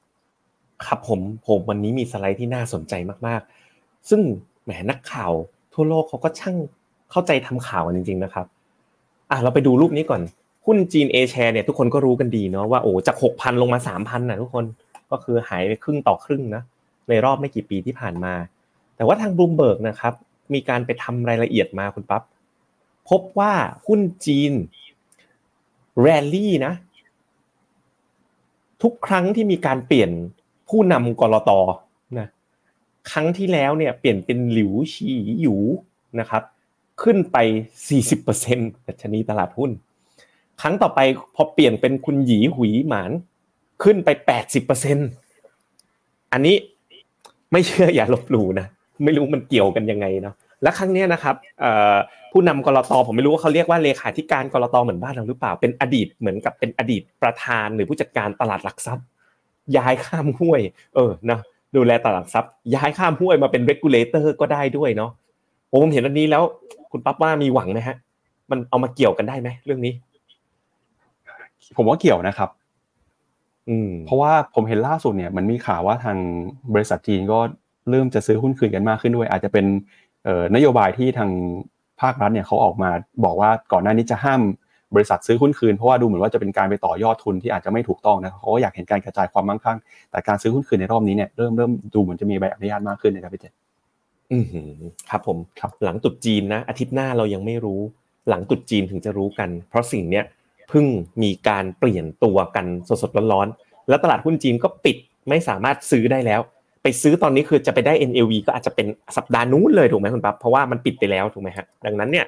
Speaker 3: ครับผมผมวันนี้มีสไลด์ที่น่าสนใจมากๆ ซึ่งแหมนักข่าวทั่วโลกเขาก็ช่างเข้าใจทำข่าวกันจริง ๆนะครับอะเราไปดูรูปนี้ก่อนหุ้นจีนเอแชร์เนี่ยทุกคนก็รู้กันดีเนาะว่าโอ้จากหกพันลงมาสามพันนะทุกคนก็คือหายไปครึ่งต่อครึ่งนะในรอบไม่กี่ปีที่ผ่านมา แต่ว่าทางบลูมเบิร์กนะครับมีการไปทำรายละเอียดมาคุณปั๊บพบว่าหุ้นจีนแรลลี่นะ ทุกครั้งที่มีการเปลี่ยนผู้นำกรตนะครั้งที่แล้วเนี่ยเปลี่ยนเป็นหลิวชีหยูนะครับ ขึ้นไป 40%ดัชนีตลาดหุ้น ครั้งต่อไปพอเปลี่ยนเป็นคุณหยีหุยหมาน ขึ้นไป 80%อันนี้ไม่เชื่ออย่าลบหลู่นะ ไม่รู้มันเกี่ยวกันยังไงเนาะและครั้งนี้นะครับผู้นำกรตผมไม่รู้ว่าเขาเรียกว่าเลขาธิการกรตเหมือนบ้านเราหรือเปล่า เป็นอดีตเหมือนกับเป็นอดีตประธานหรือผู้จัดการตลาดหลักทรัพย์ ย้ายข้ามห้วย เออนะดูแลตลาดหลักทรัพย์ ย้ายข้ามห้วยมาเป็นเรกูลเลเตอร์ก็ได้ด้วยเนาะผมเห็นอันนี้แล้ว คุณปั๊บว่ามีหวังไหมฮะ มันเอามาเกี่ยวกันได้ไหมเรื่องนี้
Speaker 2: ผมว่าเกี่ยวนะครับ อืมเพราะว่าผมเห็นล่าสุดเนี่ย มันมีข่าวว่าทางบริษัทจีนก็ เริ่มจะซื้อหุ้นคืนกันมากขึ้นด้วย อาจจะเป็นนโยบายที่ทางภาครัฐเนี่ยเขาออกมาบอกว่าก่อนหน้านี้จะห้ามบริษัทซื้อหุ้นคืนเพราะว่าดูเหมือนว่าจะเป็นการไปต่อยอดทุนที่อาจจะไม่ถูกต้องนะเขาก็อยากเห็นการกระจายความมั่งคั่ง แต่การซื้อหุ้นคืนในรอบนี้เนี่ยเริ่มเริ่มดูเหมือนจะมีใบอนุญาตมากขึ้นนะครับพี่เจ
Speaker 3: อืมครับผมครับหลังตุดจีนนะอาทิตย์หน้าเรายังไม่รู้ หลังตุดจีนถึงจะรู้กัน เพราะสิ่งเนี้ยเพิ่งมีการเปลี่ยนตัวกันสดๆร้อนๆแล้วตลาดหุ้นจีนก็ปิดไม่สามารถซื้อได้แล้ว ไปซื้อตอนนี้คือจะไปได้ NLV ก็อาจจะเป็นสัปดาห์นู้นเลยถูกไหมคุณปั๊บเพราะว่ามันปิดไปแล้วถูกไหมฮะดังนั้นเนี่ย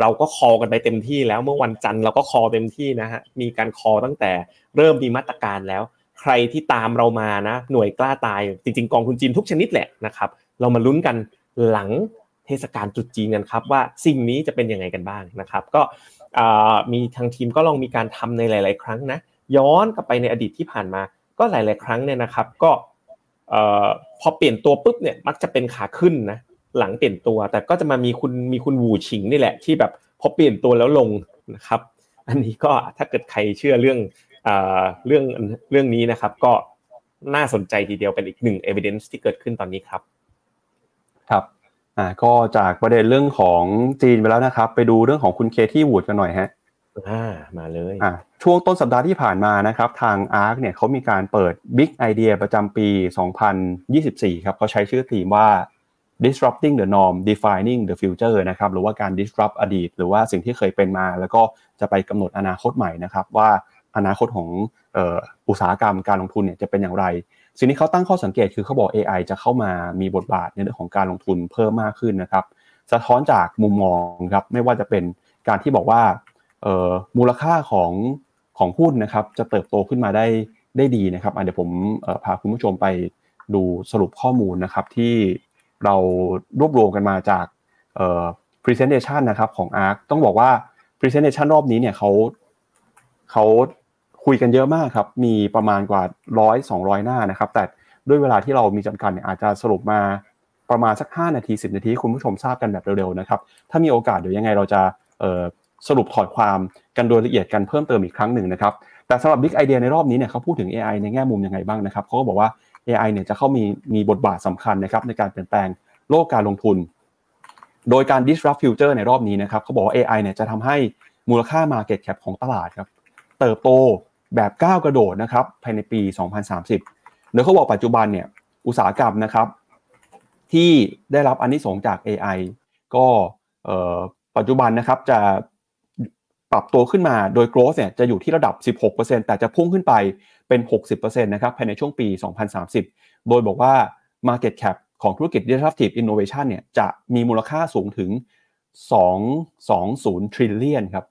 Speaker 3: เราก็คอกันไปเต็มที่แล้วเมื่อวันจันทร์เราก็คอเต็มที่นะฮะมีการคอตั้งแต่เริ่มมีมาตรการแล้ว ใครที่ตามเรามานะ หน่วยกล้าตายจริง ๆ กองทุนจีนทุกชนิดแหละนะครับเรามาลุ้นกันหลังเทศกาลจุดจีนกันครับว่าสิ่งนี้จะเป็นยังไงกันบ้างนะครับ ก็มีทางทีมก็ลองมีการทำในหลาย ๆ ครั้งนะย้อนกลับไปในอดีตที่ผ่านมา ก็หลาย ๆ ครั้งเนี่ยนะครับ ก็ พอเปลี่ยนตัวปุ๊บเนี่ยมักจะเป็นขาขึ้นนะหลังเปลี่ยนตัว แต่ก็จะมามีคุณมีคุณวูชิงนี่แหละที่แบบพอเปลี่ยนตัวแล้วลงนะครับ อันนี้ก็ถ้าเกิดใครเชื่อเรื่องเรื่องเรื่องนี้นะครับ ก็น่าสนใจทีเดียวเป็นอีกหนึ่ง evidence ที่เกิดขึ้นตอนนี้ครับ
Speaker 2: ครับอ่าก็จากประเด็นเรื่องของจีนไปแล้วนะครับ ไปดูเรื่องของคุณเคที่วูดกันหน่อยฮะ
Speaker 3: อ่ามาเลย
Speaker 2: อ่าช่วงต้นสัปดาห์ที่ผ่านมานะครับ ทาง ARK เนี่ยเขามีการเปิด Big Idea ประจำปี 2024 ครับเขาใช้ชื่อธีมว่า disrupting the norm defining the future นะครับหรือว่าการ disrupt อดีต หรือว่าสิ่งที่เคยเป็นมา แล้วก็จะไปกำหนดอนาคตใหม่นะครับ ว่าอนาคตของอุตสาหกรรมการลงทุนเนี่ยจะเป็นอย่างไร สิ่งที่เขาตั้งข้อสังเกตคือเขาบอก AI จะเข้ามามีบทบาทในเรื่องของการลงทุนเพิ่มมากขึ้นนะครับ สะท้อนจากมุมมองครับไม่ว่าจะเป็นการที่บอกว่า มูลค่าของของหุ้นนะครับจะเติบโตขึ้นมาได้ได้ดีนะครับเดี๋ยวผมพาคุณผู้ชมไปดูสรุปข้อมูลนะครับที่เรารวบรวมกันมาจากเอ่อ presentation นะครับของ ARK ต้องบอกว่า presentation รอบนี้เนี่ยเขาเขาคุยกันเยอะมากครับ มีประมาณกว่าร้อยสองร้อยหน้านะครับ แต่ด้วยเวลาที่เรามีจำกัดเนี่ยอาจจะสรุปมาประมาณสัก 5 นาที 10 นาที คุณผู้ชมทราบกันแบบเร็วๆนะครับ ถ้ามีโอกาสเดี๋ยวยังไงเราจะ สรุปถอดความกันโดยละเอียดกันเพิ่มเติมอีกครั้งหนึ่งนะครับ แต่สำหรับ Big Idea ในรอบนี้เนี่ยเขาพูดถึง AI ในแง่มุมยังไงบ้างนะครับเขาก็บอกว่า AI เนี่ยจะเข้ามีมีบทบาทสำคัญนะครับในการเปลี่ยนแปลงโลกการลงทุน โดยการ disrupt future ในรอบนี้นะครับเขาบอกว่า AI เนี่ยจะทำให้มูลค่า market cap ของตลาดครับเติบโตแบบก้าวกระโดดนะครับภายในปี 2030 โดยเขาบอกปัจจุบันเนี่ยอุตสาหกรรมนะครับ ที่ได้รับอันนี้สงจาก AI ก็ปัจจุบันนะครับจะ ปรับตัวขึ้นมาโดย growth เนี่ยจะอยู่ที่ระดับ 16%แต่จะพุ่งขึ้นไปเป็น 60%นะครับภายในช่วงปี 2030 โดยบอกว่า market cap ของธุรกิจ disruptive innovation เนี่ยจะมีมูลค่าสูงถึง 220 trillion ครับ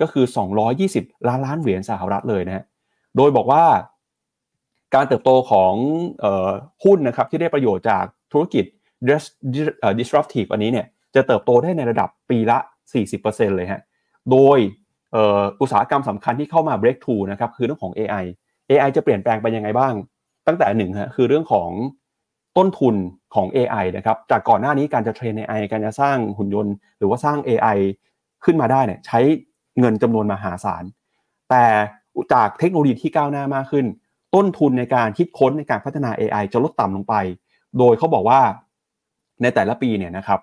Speaker 2: ก็คือ 220 ล้านล้านเหรียญสหรัฐเลยนะฮะ โดยบอกว่า การเติบโตของหุ้นนะครับที่ได้ประโยชน์จากธุรกิจ disruptive อันนี้เนี่ยจะเติบโตได้ในระดับปีละ 40%เลยฮะ โดย อุตสาหกรรมสำคัญที่เข้ามา breakthrough นะครับคือเรื่องของ AI AI จะเปลี่ยนแปลงไปยังไงบ้าง ตั้งแต่หนึ่งฮะคือเรื่องของต้นทุนของ AI นะครับจากก่อนหน้านี้การจะเทรน AI การจะสร้างหุ่นยนต์ หรือว่าสร้าง AI ขึ้นมาได้เนี่ยใช้เงินจำนวนมหาศาล แต่จากเทคโนโลยีที่ก้าวหน้ามากขึ้น ต้นทุนในการคิดค้นในการพัฒนา AI จะลดต่ำลงไป โดยเขาบอกว่าในแต่ละปีเนี่ยนะครับ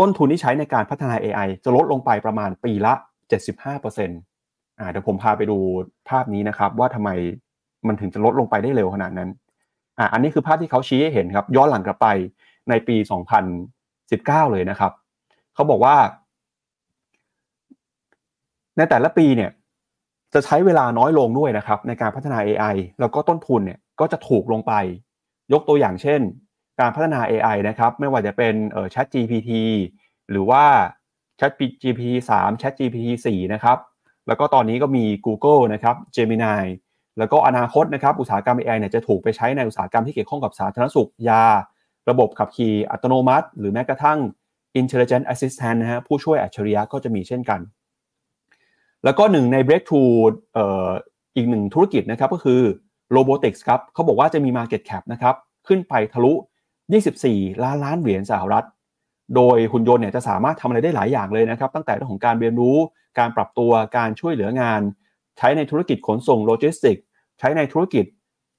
Speaker 2: ต้นทุนที่ใช้ในการพัฒนา AI จะลดลงไปประมาณปีละ 75%อ่าเดี๋ยวผมพาไปดูภาพนี้นะครับ ว่าทำไมมันถึงจะลดลงไปได้เร็วขนาดนั้นอ่าอันนี้คือภาพที่เขาชี้ให้เห็นครับ ย้อนหลังกลับไปในปี 2019 เลยนะครับ เขาบอกว่า ในแต่ละปีเนี่ยจะใช้เวลาน้อยลงด้วยนะครับ ในการพัฒนา AI แล้วก็ต้นทุนเนี่ยก็จะถูกลงไป ยกตัวอย่างเช่น การพัฒนา AI นะครับ ไม่ว่าจะเป็นเอ่อ Chat GPT หรือว่า Chat GPT 3 Chat GPT 4นะครับ แล้วก็ตอนนี้ก็มี Google นะครับ Gemini แล้วก็อนาคตนะครับอุตสาหกรรม AI เนี่ยจะถูกไปใช้ในอุตสาหกรรมที่เกี่ยวข้องกับสาธารณสุขยา ระบบขับขี่อัตโนมัติ หรือแม้กระทั่ง Intelligent Assistant นะฮะผู้ช่วยอัจฉริยะก็จะมีเช่นกัน แล้วก็หนึ่งใน breakthrough เอออีกหนึ่งธุรกิจนะครับก็คือ robotics ครับเขาบอกว่าจะมี market cap นะครับขึ้นไปทะลุ 24 ล้านล้านเหรียญสหรัฐ โดยหุ่นยนต์เนี่ยจะสามารถทำอะไรได้หลายอย่างเลยนะครับ ตั้งแต่เรื่องของการเรียนรู้ การปรับตัว การช่วยเหลืองาน ใช้ในธุรกิจขนส่งโลจิสติกส์ ใช้ในธุรกิจ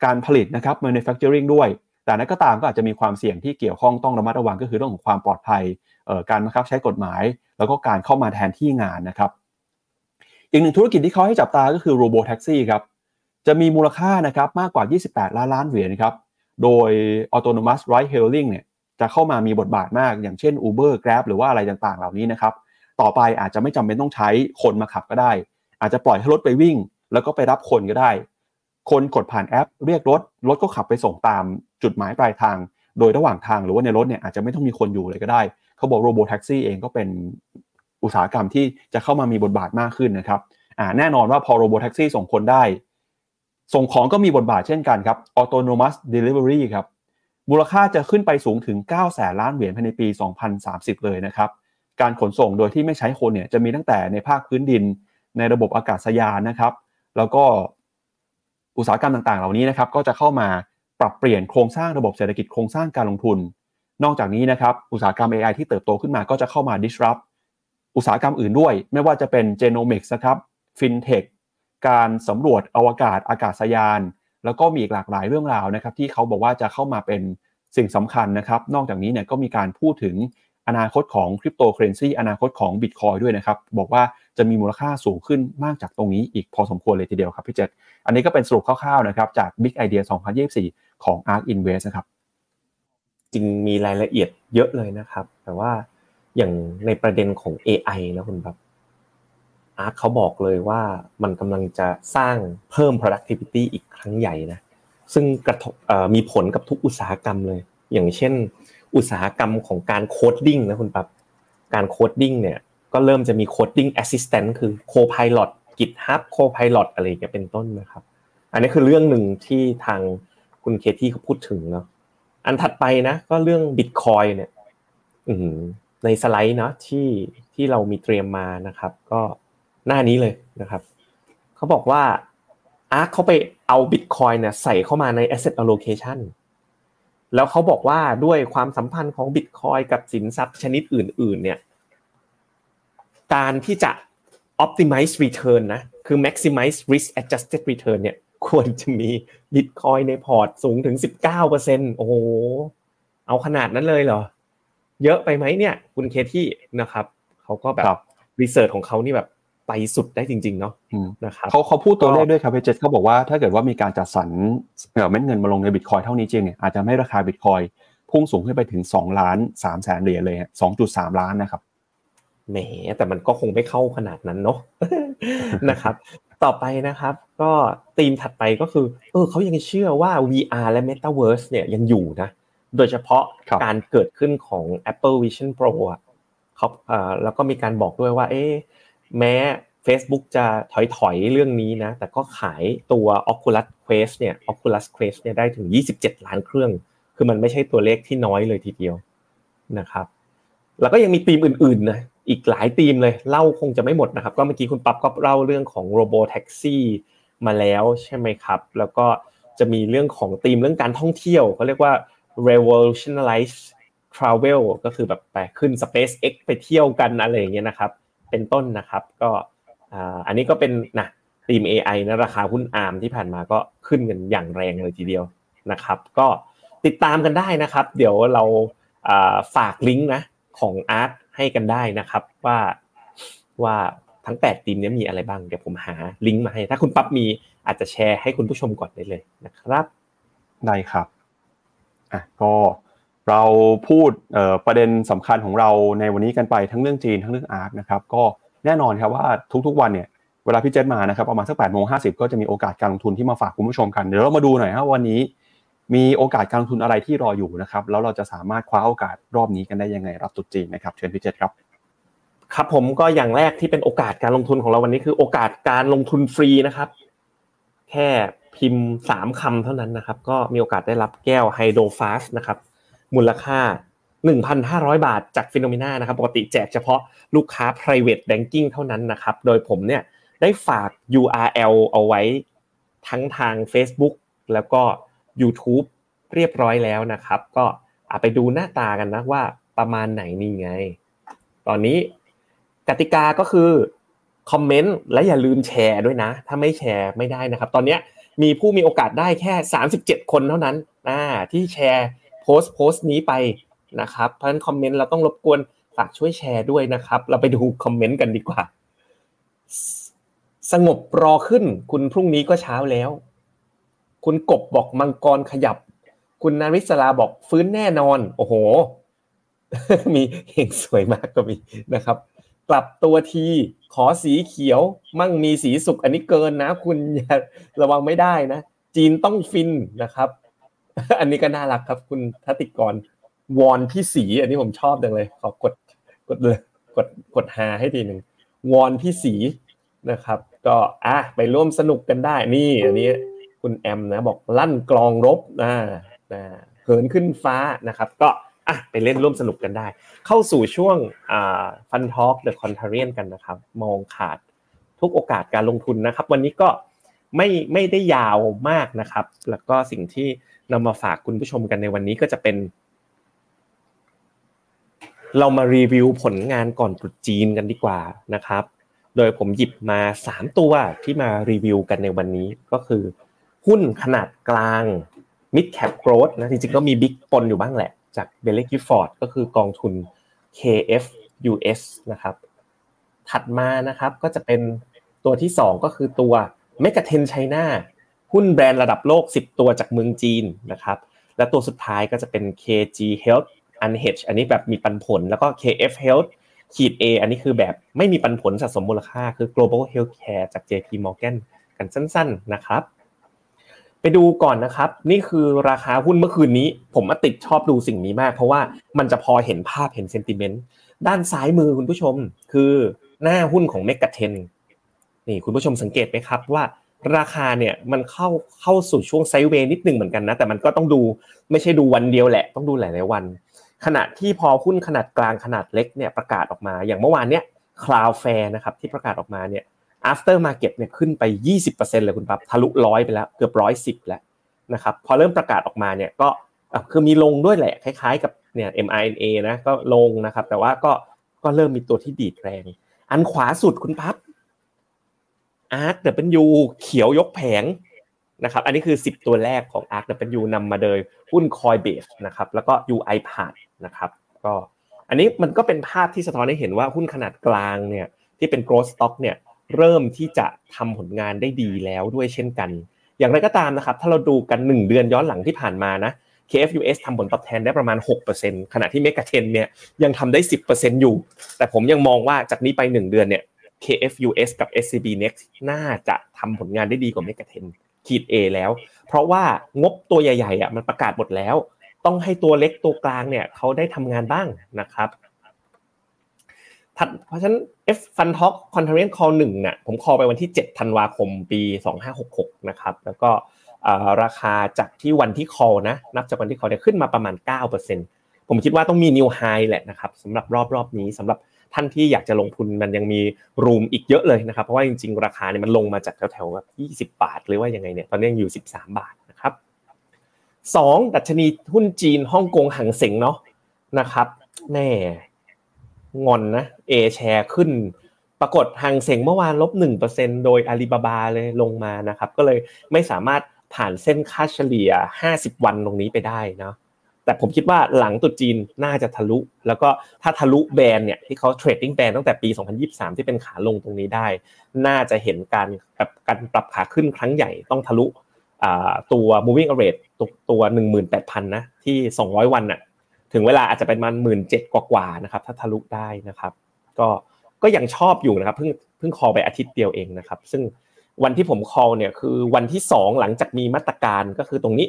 Speaker 2: การผลิตนะครับ manufacturing ด้วย แต่นั้นก็ตามก็อาจจะมีความเสี่ยงที่เกี่ยวข้องต้องระมัดระวังก็คือเรื่องของความปลอดภัย การบังคับใช้กฎหมาย แล้วก็การเข้ามาแทนที่งานนะครับ อีกหนึ่งธุรกิจที่เขาให้จับตาก็คือโรบอทแท็กซี่ครับ จะมีมูลค่านะครับมากกว่า 28 ล้านล้านเหรียญครับ โดย autonomous ride hailing เนี่ย จะเข้ามามีบทบาทมาก อย่างเช่น Uber Grab หรือว่าอะไรต่างๆ เหล่านี้นะครับ ต่อไปอาจจะไม่จำเป็นต้องใช้คนมาขับก็ได้ อาจจะปล่อยให้รถไปวิ่ง แล้วก็ไปรับคนก็ได้ คนกดผ่านแอป เรียกรถ รถก็ขับไปส่งตามจุดหมายปลายทาง โดยระหว่างทางหรือว่าในรถเนี่ยอาจจะไม่ต้องมีคนอยู่เลยก็ได้ เขาบอก robot taxi เองก็เป็นอุตสาหกรรมที่จะเข้ามามีบทบาทมากขึ้นนะครับอ่าแน่นอนว่าพอ robot taxi ส่งคนได้ ส่งของก็มีบทบาทเช่นกันครับ autonomous delivery ครับ มูลค่าจะขึ้นไปสูงถึง 9 แสนล้านเหรียญภายในปี 2030 เลยนะครับ การขนส่งโดยที่ไม่ใช้คนเนี่ยจะมีตั้งแต่ในภาคพื้นดิน ในระบบอากาศยานนะครับ แล้วก็อุตสาหกรรมต่างๆ เหล่านี้นะครับก็จะเข้ามาปรับเปลี่ยนโครงสร้างระบบเศรษฐกิจโครงสร้างการลงทุน นอกจากนี้นะครับอุตสาหกรรม AI ที่เติบโตขึ้นมาก็จะเข้ามา disrupt อุตสาหกรรมอื่นด้วย ไม่ว่าจะเป็น genomics นะครับฟินเทคการสำรวจอวกาศอากาศยาน แล้วก็มีอีกหลากหลายเรื่องราวนะครับที่เขาบอกว่าจะเข้ามาเป็นสิ่งสำคัญนะครับ นอกจากนี้เนี่ยก็มีการพูดถึงอนาคตของคริปโตเคอเรนซีอนาคตของบิตคอยด้วยนะครับ บอกว่าจะมีมูลค่าสูงขึ้นมากจากตรงนี้อีกพอสมควรเลยทีเดียวครับพี่เจษอันนี้ก็เป็นสรุปคร่าวๆนะครับจาก Big Idea 2024 ของ ARK Invest นะครับ
Speaker 3: จริงมีรายละเอียดเยอะเลยนะครับ แต่ว่าอย่างในประเด็นของ AI นะคุณแบบ อาร์ตเขาบอกเลยว่ามันกำลังจะสร้างเพิ่ม productivity อีกครั้งใหญ่นะซึ่งกระทบมีผลกับทุกอุตสาหกรรมเลย อย่างเช่น อุตสาหกรรมของการ coding นะคุณปั๊บการ coding เนี่ยก็เริ่มจะมี coding assistant คือโคพาย l o t GitHub โคพาย l o t อะไรอย่างเงี้ยเป็นต้นนะครับ อันนี้คือเรื่องหนึ่งที่ทางคุณ Cathie เขาพูดถึงเนาะอันถัดไปนะก็เรื่องบิตคอยเนี่ยในสไลด์เนาะที่ที่เรามีเตรียมมานะครับ ก็ หน้านี้เลยนะครับเขาบอกว่า ARK เขาไปเอาบิตคอยเนี่ยใส่เข้ามาใน asset allocation แล้วเขาบอกว่าด้วยความสัมพันธ์ของบิตคอยกับสินทรัพย์ชนิดอื่น ๆ เนี่ย การที่จะ optimize return นะ คือ maximize risk adjusted return เนี่ย ควรจะมีบิตคอยในพอร์ตสูงถึง 19%โอ้โห เอาขนาดนั้นเลยเหรอ เยอะไปไหมเนี่ย คุณ Cathieนะครับ เขาก็แบบรีเสิร์ชของเขานี่แบบ ไปสุดได้จริง ๆ เนาะนะครับ
Speaker 2: เขาเขาพูดตัวเลขด้วยครับเจษเขาบอกว่าถ้าเกิดว่ามีการจัดสรรเม็ดเงินมาลงในบิตคอยเท่านี้จริงเนี่ยอาจจะไม่ราคาบิตคอยพุ่งสูงขึ้นไปถึง2ล้าน3แสนเหรียญเลย2.3ล้านนะครับ
Speaker 3: แหมแต่มันก็คงไม่เข้าขนาดนั้นเนาะนะครับ ต่อไปนะครับ ก็ธีมถัดไปก็คือ เออเขายังเชื่อว่า VR และ Metaverse เนี่ยยังอยู่นะ โดยเฉพาะการเกิดขึ้นของ Apple Vision Pro อะเขาแล้วก็มีการบอกด้วยว่า เอ๊ แม้ Facebook จะถอยถอยเรื่องนี้นะ แต่ก็ขายตัว Oculus Quest เนี่ย Oculus Quest เนี่ยได้ถึง 27 ล้านเครื่อง คือมันไม่ใช่ตัวเลขที่น้อยเลยทีเดียวนะครับ แล้วก็ยังมีธีมอื่นๆนะอีกหลายธีมเลยเล่าคงจะไม่หมดนะครับ ก็เมื่อกี้คุณปั๊บก็เล่าเรื่องของ Robo Taxi มาแล้วใช่ไหมครับ แล้วก็จะมีเรื่องของธีมเรื่องการท่องเที่ยวเขาเรียกว่า revolutionize travel ก็คือแบบไปขึ้น SpaceX ไปเที่ยวกันอะไรอย่างเงี้ยนะครับ เป็นต้นนะครับ ก็อันนี้ก็เป็นนะทีม AI นะราคาหุ้นอาร์มที่ผ่านมาก็ขึ้นกันอย่างแรงเลยทีเดียวนะครับ ก็ติดตามกันได้นะครับ เดี๋ยวเราฝากลิงก์นะของอาร์ตให้กันได้นะครับว่าว่าทั้ง 8 ทีมนี้มีอะไรบ้าง เดี๋ยวผมหาลิงก์มาให้ ถ้าคุณปั๊บมีอาจจะแชร์ให้คุณผู้ชมก่อนได้เลยนะครับ
Speaker 2: ได้ครับอะก็ เราพูดประเด็นสำคัญของเราในวันนี้กันไปทั้งเรื่องจีนทั้งเรื่องอาร์ตนะครับก็แน่นอนครับว่าทุกๆวันเนี่ยเวลาพี่เจษมานะครับประมาณสักแปดโมงห้าสิบก็จะมีโอกาสการลงทุนที่มาฝากคุณผู้ชมกันเดี๋ยวเรามาดูหน่อยครับวันนี้ มีโอกาสการลงทุนอะไรที่รออยู่นะครับแล้วเราจะสามารถคว้าโอกาสรอบนี้กันได้ยังไงรับตุจีนนะครับเชิญพี่เจษครับ
Speaker 3: ครับผมก็อย่างแรกที่เป็นโอกาสการลงทุนของเราวันนี้คือโอกาสการลงทุนฟรีนะครับ แค่พิมพ์สามคำเท่านั้นนะครับ ก็มีโอกาสได้รับแก้วไฮโดรฟาสนะครับ มูลค่า 1,500 บาทจากฟิโนเมนานะครับปกติแจกเฉพาะลูกค้า private banking เท่านั้นนะครับโดยผมเนี่ยได้ฝาก URL เอาไว้ทั้งทาง Facebook แล้วก็ YouTube เรียบร้อยแล้วนะครับ ก็อาไปดูหน้าตากันนะว่าประมาณไหนนี่ไง ตอนนี้กติกาก็คือคอมเมนต์และอย่าลืมแชร์ด้วยนะ ถ้าไม่แชร์ไม่ได้นะครับ ตอนนี้มีผู้มีโอกาสได้แค่ 37 คนเท่านั้นที่แชร์ โพสต์โพสต์นี้ไปนะครับ เพราะฉะนั้นคอมเมนต์เราต้องรบกวนฝากช่วยแชร์ด้วยนะครับ เราไปดูคอมเมนต์กันดีกว่า สงบรอขึ้น คุณพรุ่งนี้ก็เช้าแล้ว คุณกบบอกมังกรขยับ คุณนาริศลาบอกฟื้นแน่นอน โอ้โห มีเฮงสวยมากก็มีนะครับ กลับตัวทีขอสีเขียว มั่งมีสีสุกอันนี้เกินนะ คุณอย่าระวังไม่ได้นะ จีนต้องฟินนะครับ อันนี้ก็น่ารักครับ คุณทัติกรวอนพี่สี อันนี้ผมชอบจังเลย ขอกดกดเลยกดกดหาให้ทีหนึ่งวอนพี่สีนะครับ ก็อะไปร่วมสนุกกันได้นี่ อันนี้คุณแอมนะบอกลั่นกลองรบนะนะเหินขึ้นฟ้านะครับ ก็อะไปเล่นร่วมสนุกกันได้ เข้าสู่ช่วงอ่า Fund Talk The Contrarian กันนะครับ มองขาดทุกโอกาสการลงทุนนะครับ วันนี้ก็ไม่ไม่ได้ยาวมากนะครับ แล้วก็สิ่งที่ นำมาฝากคุณผู้ชมกันในวันนี้ก็จะเป็น เรามารีวิวผลงานก่อนตรุษจีนกันดีกว่านะครับ โดยผมหยิบมา 3 ตัวที่มารีวิวกันในวันนี้ก็คือ หุ้นขนาดกลาง mid cap growth นะจริงๆก็มีบิ๊กปนอยู่บ้างแหละ จากเบลเลกิฟอร์ดก็คือกองทุน KF US นะครับ ถัดมานะครับก็จะเป็นตัวที่ 2 ก็คือตัว m e g a t e n China หุ้นแบรนด์ระดับโลก 10 ตัวจากเมืองจีนนะครับ และตัวสุดท้ายก็จะเป็น KG Health Unhedged อันนี้แบบมีปันผล แล้วก็ KF Health ขีด A อันนี้คือแบบไม่มีปันผลสะสมมูลค่า คือ Global Healthcare จาก JP Morgan กันสั้น ๆนะครับ ไปดูก่อนนะครับ นี่คือราคาหุ้นเมื่อคืนนี้ ผมมาติดชอบดูสิ่งนี้มาก เพราะว่ามันจะพอเห็นภาพเห็นเซนติเมนต์ด้านซ้ายมือคุณผู้ชม คือหน้าหุ้นของเมกะเทนนี่คุณผู้ชมสังเกตไหมครับว่า ราคาเนี่ยมันเข้าเข้าสู่ช่วง sideway นิดหนึ่งเหมือนกันนะแต่มันก็ต้องดูไม่ใช่ดูวันเดียวแหละต้องดูหลายๆวัน ขณะที่พอหุ้นขนาดกลางขนาดเล็กเนี่ยประกาศออกมา อย่างเมื่อวานเนี้ย Cloudflare นะครับที่ประกาศออกมาเนี่ย after market เนี่ยขึ้นไป 20%เลยคุณปั๊บทะลุร้อยไปแล้วเกือบร้อยสิบแล้วนะครับพอเริ่มประกาศออกมาเนี่ยก็คือมีลงด้วยแหละคล้ายๆกับเนี่ย MINA นะก็ลงนะครับแต่ว่าก็ก็เริ่มมีตัวที่ดีดแรง อันขวาสุดคุณพั๊บ Arc W เขียวยกแผงนะครับอันนี้คือ 10 ตัวแรกของ Arc W นำมาโดยหุ้น Coinbase นะครับแล้วก็ UI p a t นะครับก็อันนี้มันก็เป็นภาพที่สะท้อนให้เห็นว่าหุ้นขนาดกลางเนี่ยที่เป็น growth stock เนี่ยเริ่มที่จะทำผลงานได้ดีแล้วด้วยเช่นกัน อย่างไรก็ตามนะครับถ้าเราดูกัน 1 เดือนย้อนหลังที่ผ่านมานะ KFUS ทำผลตอบแทนได้ประมาณ 6%ขณะที่ m e g a t e n เนี่ยยังทำได้ 10%อยู่ แต่ผมยังมองว่าจากนี้ไป 1 เดือนเนี่ย KFUS กับ SCB Next น่าจะทำผลงานได้ดีกว่า m e g a t e n ขีด A แล้ว เพราะว่างบตัวใหญ่ๆอะมันประกาศหมดแล้ว ต้องให้ตัวเล็กตัวกลางเนี่ยเขาได้ทำงานบ้างนะครับเพราะฉะนั้น F Fun Talk Conference Call 1เนี่ยผมคอไปวันที่ 7 ธันวาคมปี 2566 นะครับ แล้วก็ราคาจากที่วันที่ call นะ นับจากวันที่ call เนี่ยขึ้นมาประมาณ 9%ผมคิดว่าต้องมี new high แหละนะครับสำหรับรอบรอบนี้สำหรับ ท่านที่อยากจะลงทุนมันยังมีรูมอีกเยอะเลยนะครับเพราะว่าจริงๆ ราคาเนี่ยมันลงมาจากแถวๆแบบ20 บาท หรือว่ายังไงเนี่ยตอนนี้ยังอยู่ 13 บาทนะครับสองดัชนีหุ้นจีนฮ่องกงหังเสงเนาะนะครับแน่งอนนะเอแชร์ขึ้นปรากฏหังเสงเมื่อวานลบหนึ่งเปอร์เซ็นโดยอาลีบาบาเลยลงมานะครับก็เลยไม่สามารถผ่านเส้นค่าเฉลี่ย 50 วันตรงนี้ไปได้นะ แต่ผมคิดว่าหลังตุจีนน่าจะทะลุ แล้วก็ถ้าทะลุแบนเนี่ยที่เขาเทรดดิ้งแบนตั้งแต่ปี 2023 ที่เป็นขาลงตรงนี้ได้ น่าจะเห็นการแบบการปรับขาขึ้นครั้งใหญ่ต้องทะลุตัว moving average ตัวตัว 18,000 นะที่ 200 วันน่ะถึงเวลาอาจจะเป็นมันหมื่นเจ็ดกว่าๆนะครับถ้าทะลุได้นะครับ ก็ก็ยังชอบอยู่นะครับเพิ่งเพิ่งคอไปอาทิตย์เดียวเองนะครับ ซึ่งวันที่ผมคอเนี่ยคือวันที่สองหลังจากมีมาตรการก็คือตรงนี้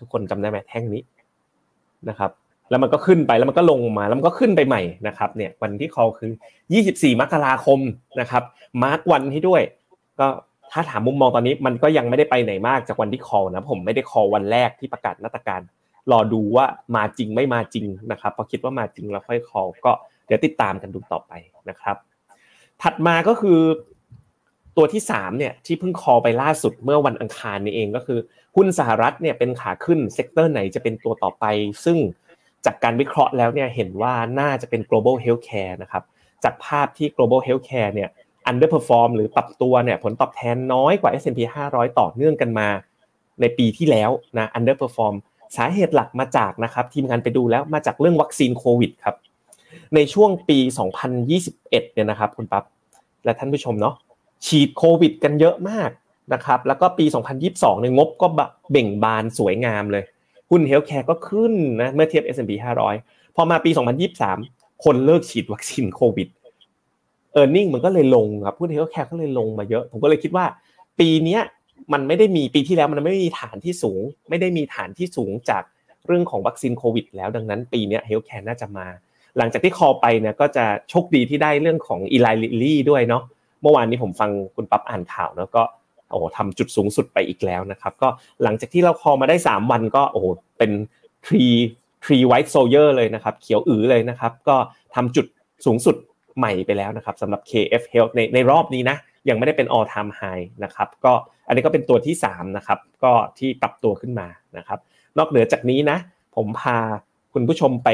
Speaker 3: ทุกคนจำได้ไหมแท่งนี้ นะครับแล้วมันก็ขึ้นไปแล้วมันก็ลงมาแล้วมันก็ขึ้นไปใหม่นะครับเนี่ยวันที่คอคือ 24 มกราคมนะครับมาร์กวันให้ด้วย ก็ถ้าถามมุมมองตอนนี้มันก็ยังไม่ได้ไปไหนมากจากวันที่คอนะผมไม่ได้คอวันแรกที่ประกาศมาตรการ รอดูว่ามาจริงไม่มาจริงนะครับพอคิดว่ามาจริงแล้วค่อยคอก็เดี๋ยวติดตามกันดูต่อไปนะครับ ถัดมาก็คือตัวที่3เนี่ยที่เพิ่ง call ไปล่าสุดเมื่อวันอังคารนี้เองก็คือ หุ้นสหรัฐเนี่ยเป็นขาขึ้น sector ไหนจะเป็นตัวต่อไป ซึ่งจากการวิเคราะห์แล้วเนี่ยเห็นว่าน่าจะเป็น global healthcare นะครับจากภาพที่ global healthcare เนี่ย underperform หรือปรับตัวเนี่ยผลตอบแทนน้อยกว่า S&P 500 ต่อเนื่องกันมาในปีที่แล้วนะ underperform สาเหตุหลักมาจากนะครับทีมงานไปดูแล้วมาจากเรื่องวัคซีนโควิดครับในช่วงปี 2021 เนี่ยนะครับคุณปั๊บและท่านผู้ชมเนาะฉีดโควิด กันเยอะมาก นะครับแล้วก็ปี 2022เนี่ยงบก็เบ่งบานสวยงามเลยหุ้น healthcare ก็ขึ้นนะเมื่อเทียบ S&P 500 พอมาปี 2023 คนเลิกฉีดวัคซีนโควิด earning มันก็เลยลงครับหุ้น healthcare ก็เลยลงมาเยอะ ผมก็เลยคิดว่า ปีนี้มันไม่ได้มีปีที่แล้วมันไม่มีฐานที่สูง ไม่ได้มีฐานที่สูงจากเรื่องของวัคซีนโควิด แล้วดังนั้นปีนี้ healthcare น่าจะมา หลังจากที่ call ไปเนี่ยก็จะโชคดีที่ได้เรื่องของ Eli Lilly ด้วยเนาะเมื่อวานนี้ผมฟังคุณปั๊บอ่านข่าวแล้วก็ โอ้โหทำจุดสูงสุดไปอีกแล้วนะครับ ก็หลังจากที่เรา call มาได้ 3 วันก็โอ้โหเป็น three three white soldiers เลยนะครับ เขียวอือเลยนะครับ ก็ทำจุดสูงสุดใหม่ไปแล้วนะครับสำหรับ KF Health ในในรอบนี้นะ ยังไม่ได้เป็น all time high นะครับ ก็อันนี้ก็เป็นตัวที่ 3 นะครับ ก็ที่ปรับตัวขึ้นมานะครับ นอกเหนือจากนี้นะ ผมพาคุณผู้ชมไป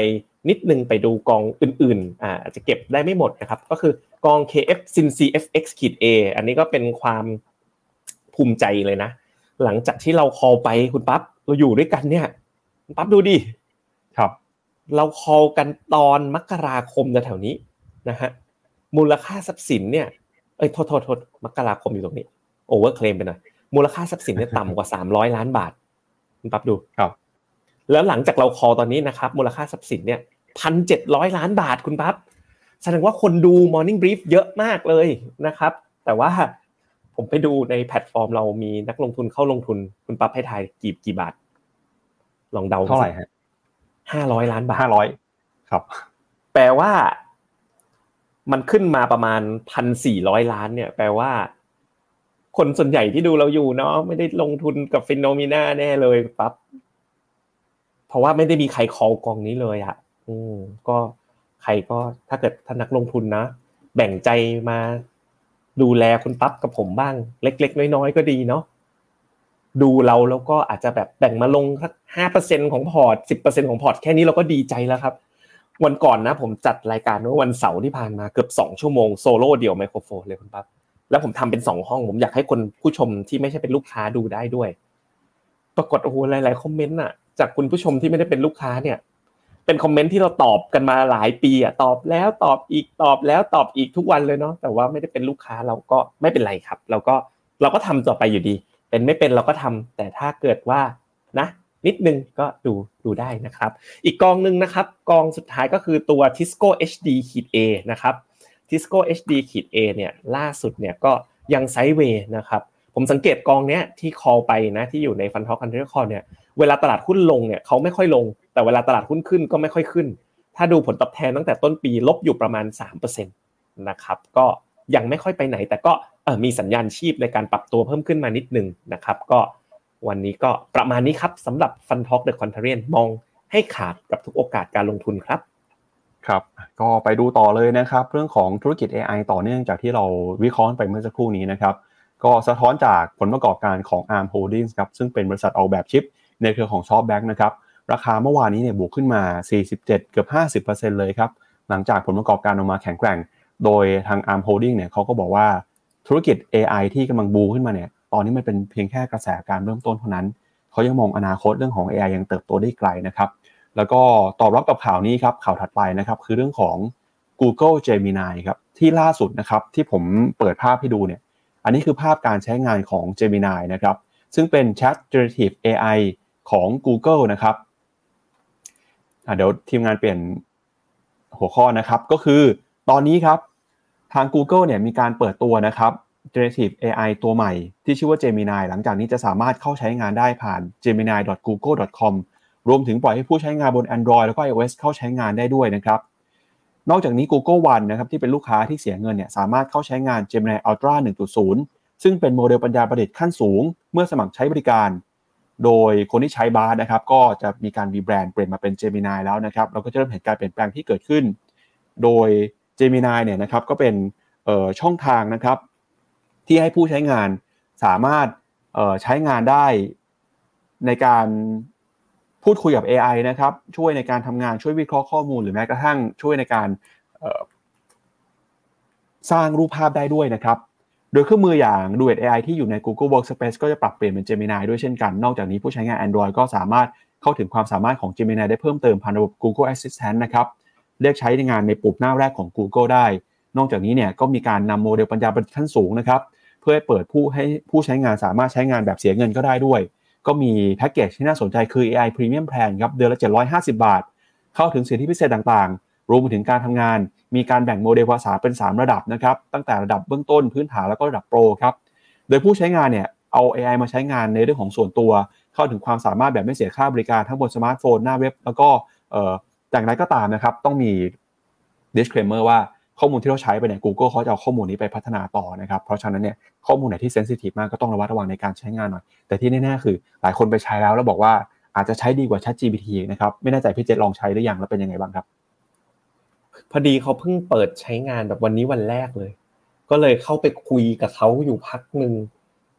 Speaker 3: นิดนึงไปดูกองอื่นๆอ่าจจะเก็บได้ไม่หมดนะครับ ก็คือกอง KF Sin CFX ขีด A อันนี้ก็เป็นความ ภูมิใจเลยนะ หลังจากที่เราคอลไปคุณปั๊บเราอยู่ด้วยกันเนี่ยคุณปั๊บดูดิ
Speaker 2: ครับ
Speaker 3: เรา call กันตอนมกราคมแถวนี้นะฮะมูลค่าทรัพย์สินเนี่ยเอ้ยโทษโทษโทษมกราคมอยู่ตรงนี้ overclaim ไปหน่อยมูลค่าทรัพย์สินเนี่ยต่ำกว่าสามร้อยล้านบาทคุณปั๊บดู
Speaker 2: ครับ
Speaker 3: แล้วหลังจากเรา call ตอนนี้นะครับ มูลค่าทรัพย์สินเนี่ยพันเจ็ดร้อยล้านบาทคุณปั๊บแสดงว่าคนดู Morning Brief เยอะมากเลยนะครับ แต่ว่า ผมไปดูในแพลตฟอร์มเรามีนักลงทุนเข้าลงทุน คุณปั๊บให้ทายกี่กี่บาท ลองเดา
Speaker 2: เท่าไหร่ฮะ
Speaker 3: ห้าร้อยล้านบาท
Speaker 2: ห้าร้อยครับ
Speaker 3: แปลว่า มันขึ้นมาประมาณพันสี่ร้อยล้านเนี่ย แปลว่า คนส่วนใหญ่ที่ดูเราอยู่เนาะไม่ได้ลงทุนกับฟินโนมิน่าแน่เลยปั๊บเพราะว่าไม่ได้มีใครคอกองนี้เลยอะอืมก็ใครก็ถ้าเกิดท่านนักลงทุนนะแบ่งใจมา ดูแลคุณปั๊บกับผมบ้าง เล็ก ๆ น้อยๆก็ดีเนาะดูเราแล้วก็อาจจะแบบแบ่งมาลงสักห้าเปอร์เซ็นของพอร์ตสิบเปอร์เซ็นของพอร์ตแค่นี้เราก็ดีใจแล้วครับ วันก่อนนะ ผมจัดรายการเมื่อวันเสาร์ที่ผ่านมาเกือบสองชั่วโมงโซโล่เดี่ยวไมโครโฟนเลยคุณปั๊บแล้วผมทำเป็นสองห้อง ผมอยากให้คนผู้ชมที่ไม่ใช่เป็นลูกค้าดูได้ด้วย ปรากฏโอ้โหหลายๆคอมเมนต์อะ จากคุณผู้ชมที่ไม่ได้เป็นลูกค้าเนี่ย เป็นคอมเมนต์ที่เราตอบกันมาหลายปีอะตอบแล้วตอบอีกตอบแล้วตอบอีกทุกวันเลยเนาะแต่ว่าไม่ได้เป็นลูกค้าเราก็ไม่เป็นไรครับ เราก็เราก็ทำต่อไปอยู่ดี เป็นไม่เป็นเราก็ทำแต่ถ้าเกิดว่านะนิดนึงก็ดูดูได้นะครับ อีกกองหนึ่งนะครับ กองสุดท้ายก็คือตัว Tisco HD ขีด A นะครับ Tisco HD ขีด A เนี่ยล่าสุดเนี่ยก็ยัง sideway นะครับ ผมสังเกตกองเนี้ยที่ call ไปนะที่อยู่ใน FundTalk Contrarian Call เนี่ยเวลาตลาดหุ้นลงเนี่ยเขาไม่ค่อยลง แต่เวลาตลาดหุ้นขึ้นก็ไม่ค่อยขึ้น ถ้าดูผลตอบแทนตั้งแต่ต้นปีลบอยู่ประมาณ3%นะครับก็ยังไม่ค่อยไปไหน แต่ก็มีสัญญาณชีพในการปรับตัวเพิ่มขึ้นมานิดนึงนะครับก็วันนี้ก็ประมาณนี้ครับสำหรับ FundTalk The Contrarian มองให้ขาดกับทุกโอกาสการลงทุนครับ
Speaker 2: ครับก็ไปดูต่อเลยนะครับ เรื่องของธุรกิจ AI ต่อเนื่องจากที่เราวิเคราะห์ไปเมื่อสักครู่นี้นะครับก็สะท้อนจากผลประกอบการของ ARM Holdings ครับซึ่งเป็นบริษัทออกแบบชิปในเครือของ SoftBank นะครับ ราคาเมื่อวานนี้เนี่ยบวกขึ้นมา 47 เกือบ 50%เลยครับ หลังจากผลประกอบการออกมาแข็งแกร่ง โดยทาง ARM Holding เนี่ยเขาก็บอกว่าธุรกิจ AI ที่กำลังบูขึ้นมาเนี่ย ตอนนี้มันเป็นเพียงแค่กระแสการเริ่มต้นเท่านั้น เขายังมองอนาคตเรื่องของ AI ยังเติบโตได้ไกลนะครับ แล้วก็ตอบรับกับข่าวนี้ครับ ข่าวถัดไปนะครับ คือเรื่องของ Google Gemini ครับ ที่ล่าสุดนะครับที่ผมเปิดภาพให้ดูเนี่ย อันนี้คือภาพการใช้งานของ Gemini นะครับ ซึ่งเป็น Chat Generative AI ของ Google นะครับ เดี๋ยวทีมงานเปลี่ยนหัวข้อนะครับ ก็คือตอนนี้ครับ ทาง Google เนี่ยมีการเปิดตัวนะครับ Generative AI ตัวใหม่ที่ชื่อว่า Gemini หลังจากนี้จะสามารถเข้าใช้งานได้ผ่าน gemini.google.com รวมถึงปล่อยให้ผู้ใช้งานบน Android แล้วก็ iOS เข้าใช้งานได้ด้วยนะครับ นอกจากนี้ Google One นะครับที่เป็นลูกค้าที่เสียเงินเนี่ยสามารถเข้าใช้งาน Gemini Ultra 1.0 ซึ่งเป็นโมเดลปัญญาประดิษฐ์ขั้นสูง เมื่อสมัครใช้บริการ โดยคนที่ใช้ Bard นะครับก็จะมีการรีแบรนด์เปลี่ยนมาเป็น Gemini แล้วนะครับเราก็จะเริ่มเห็นการเปลี่ยนแปลงที่เกิดขึ้น โดย Gemini เนี่ยนะครับก็เป็นช่องทางนะครับที่ให้ผู้ใช้งานสามารถใช้งานได้ในการพูดคุยกับ AI นะครับช่วยในการทำงานช่วยวิเคราะห์ข้อมูล หรือแม้กระทั่งช่วยในการสร้างรูปภาพได้ด้วยนะครับ โดยเครื่องมืออย่าง Duet AI ที่อยู่ใน Google Workspace ก็จะปรับเปลี่ยนเป็น Gemini ด้วยเช่นกัน นอกจากนี้ผู้ใช้งาน Android ก็สามารถเข้าถึงความสามารถของ Gemini ได้เพิ่มเติมผ่านระบบ Google Assistant นะครับเรียกใช้ในงานในปุ่มหน้าแรกของ Google ได้ นอกจากนี้เนี่ยก็มีการนำโมเดลปัญญาประดิษฐ์ขั้นสูงนะครับเพื่อให้เปิดผู้ให้ผู้ใช้งานสามารถใช้งานแบบเสียเงินก็ได้ด้วย ก็มีแพ็กเกจที่น่าสนใจคือ AI Premium Plan ครับเดือนละ 750 บาท เข้าถึงสิทธิพิเศษต่างๆ รวมไปถึงการทำงาน มีการแบ่งโมเดลภาษาเป็น 3 ระดับนะครับ ตั้งแต่ระดับเบื้องต้นพื้นฐานแล้วก็ระดับ Pro ครับ โดยผู้ใช้งานเนี่ยเอา AI มาใช้งานในเรื่องของส่วนตัว เข้าถึงความสามารถแบบไม่เสียค่าบริการทั้งบนสมาร์ทโฟนหน้าเว็บ แล้วก็อย่างไรก็ตามนะครับ ต้องมี disclaimer ว่าข้อมูลที่เราใช้ไปเนี่ย Google เขาจะเอาข้อมูลนี้ไปพัฒนาต่อนะครับ เพราะฉะนั้นเนี่ยข้อมูลไหนที่ sensitive มากก็ต้องระมัดระวังในการใช้งานหน่อย แต่ที่แน่ๆคือ หลายคนไปใช้แล้วแล้วบอกว่าอาจจะใช้ดีกว่า Chat GPT นะครับ ไม่แน่ใจพี่เจษลองใช้หรือยังแล้วเป็นยังไงบ้างครับ
Speaker 3: พอดีเขาเพิ่งเปิดใช้งานแบบวันนี้วันแรกเลย ก็เลยเข้าไปคุยกับเขาอยู่พักหนึ่ง